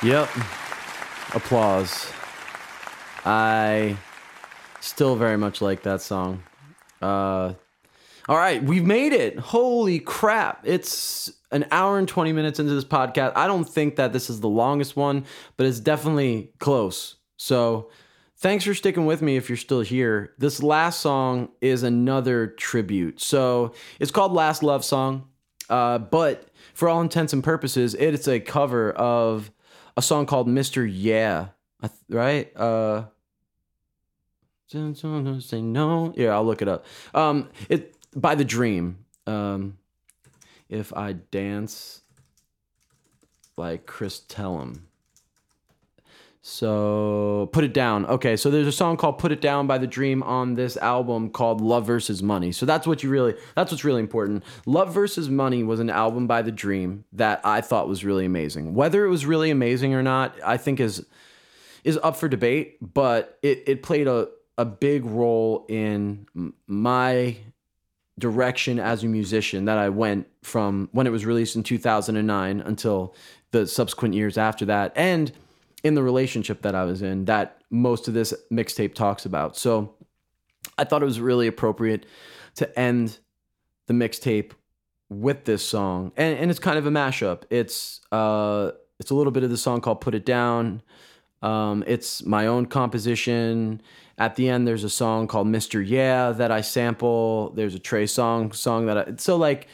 S1: Yep. Applause. I still very much like that song. Uh, all right, we've made it. Holy crap. It's an hour and 20 minutes into this podcast. I don't think that this is the longest one, but it's definitely close. So thanks for sticking with me if you're still here. This last song is another tribute. So it's called Last Love Song, uh, but for all intents and purposes, it's a cover of a song called Mr. Yeah, right? Uh, say no. Yeah, I'll look it up. Um, it by the Dream. Um, if I dance like Chris Tellum. So put it down. Okay, so there's a song called "Put It Down" by the Dream on this album called "Love versus Money." So that's what you really that's what's really important. "Love versus Money" was an album by the Dream that I thought was really amazing. Whether it was really amazing or not, I think is is up for debate. But it it played a a big role in my direction as a musician that I went from when it was released in 2009 until the subsequent years after that and in the relationship that I was in that most of this mixtape talks about. So I thought it was really appropriate to end the mixtape with this song. And and it's kind of a mashup. It's uh it's a little bit of the song called Put It Down. Um, it's my own composition. At the end, there's a song called Mr. Yeah that I sample. There's a Trey Song song that I so like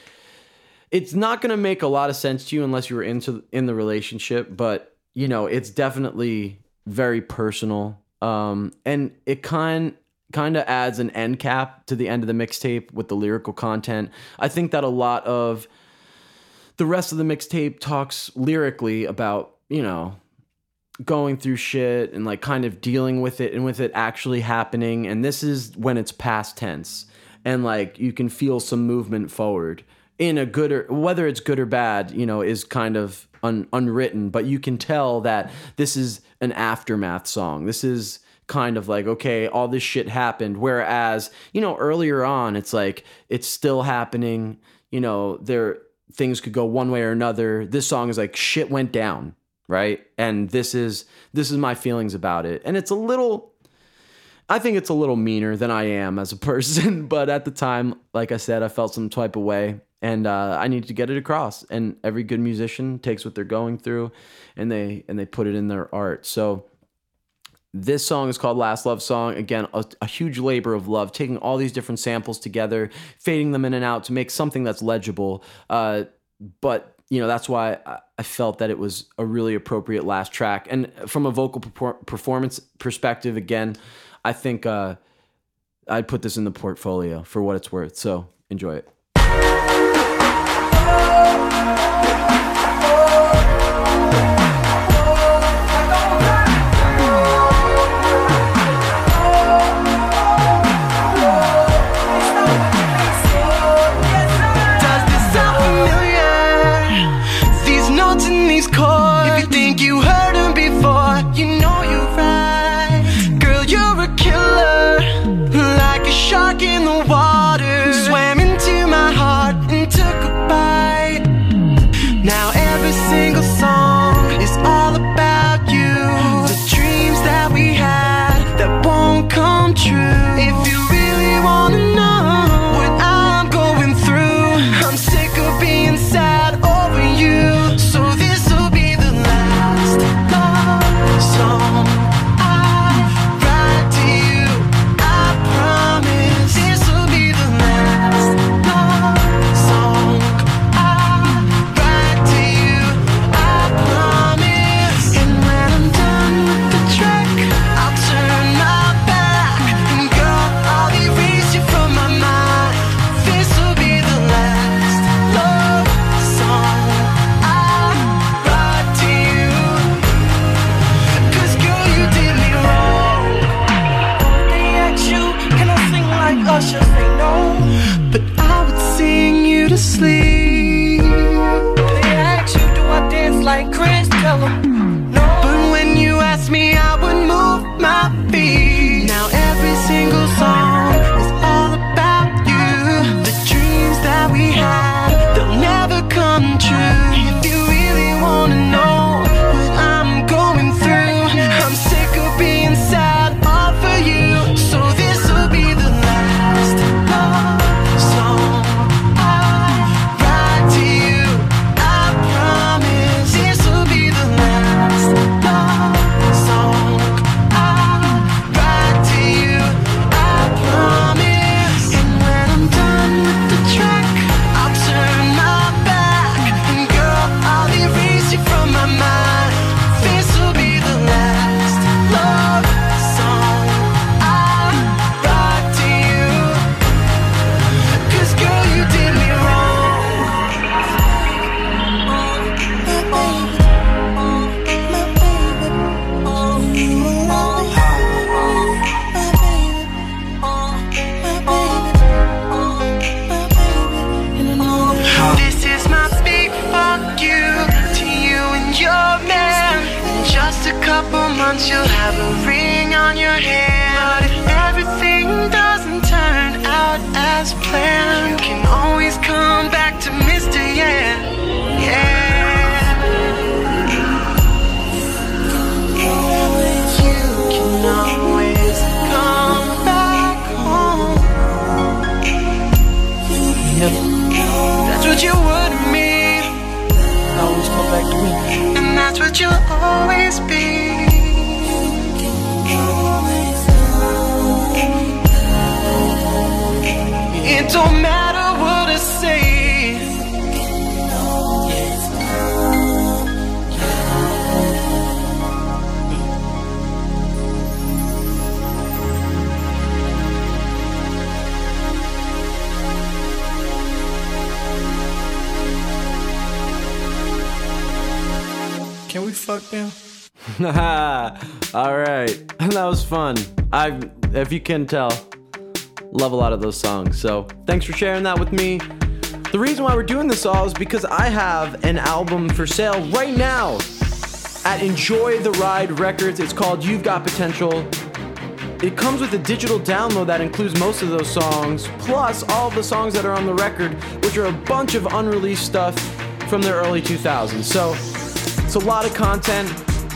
S1: it's not gonna make a lot of sense to you unless you were into in the relationship, but you know, it's definitely very personal. Um, and it kind kind of adds an end cap to the end of the mixtape with the lyrical content. I think that a lot of the rest of the mixtape talks lyrically about, you know, going through shit and like kind of dealing with it and with it actually happening. And this is when it's past tense and like you can feel some movement forward in a good or whether it's good or bad, you know, is kind of un, unwritten, but you can tell that this is an aftermath song. This is
S2: kind of like okay all this shit happened. Whereas you know earlier on it's like it's still happening. You know there things could go one way or another. This song is like shit went down right? And this is this is my feelings about it. And it's a little I think it's a little meaner than I am as a <laughs> person, but at the time, like I said, I felt some type of way and uh, I needed to get it across. And every good musician takes what they're going through and they and they put it in their art. So this song is called Last Love Song. Again, a, a, huge labor of love, taking all these different samples together, fading them in and out to make something that's legible. Uh, but, you know, that's why I, felt that it was a really appropriate last track. And from a vocal performance perspective, again, I think uh, I'd put this in the portfolio for what it's worth. So enjoy it. Oh. you'll always be. It don't matter. <laughs> All right. <laughs> That was fun. I if you can tell, love a lot of those songs. So, thanks for sharing that with me. The reason why we're doing this all is because I have an album for sale right now at Enjoy the Ride Records. It's called You've Got Potential.
S1: it comes with a digital download that includes most of those songs, plus all the songs that are on the record, which are a bunch of unreleased stuff from the early 2000s. So it's a lot of content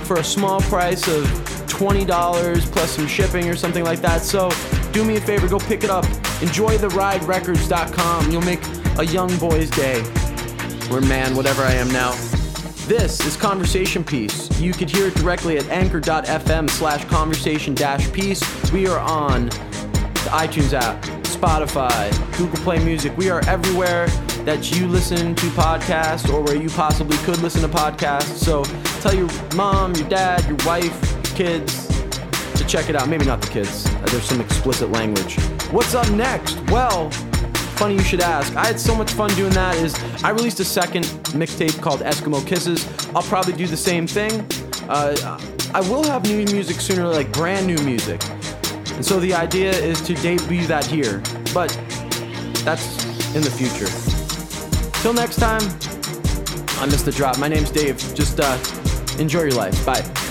S1: for a small price of $20 plus some shipping or something like that. So do me a favor, go pick it up. EnjoyTheRideRecords.com. You'll make a young boy's day. Or man, whatever I am now. This is Conversation Piece. You could hear it directly at anchor.fm slash conversation dash piece. We are on the iTunes app, Spotify, Google Play Music. We are everywhere that you listen to podcasts or where you possibly could listen to podcasts. So tell your mom, your dad, your wife, kids to check it out. Maybe not the kids. There's some explicit language. What's up next? Well, funny you should ask. I had so much fun doing that. Is I released a second mixtape called Eskimo Kisses. I'll probably do the same thing. Uh, I will have new music sooner, like brand new music. And so the idea is to debut that here, but that's in the future. Till next time, I missed the drop. My name's Dave. Just uh, enjoy your life. Bye.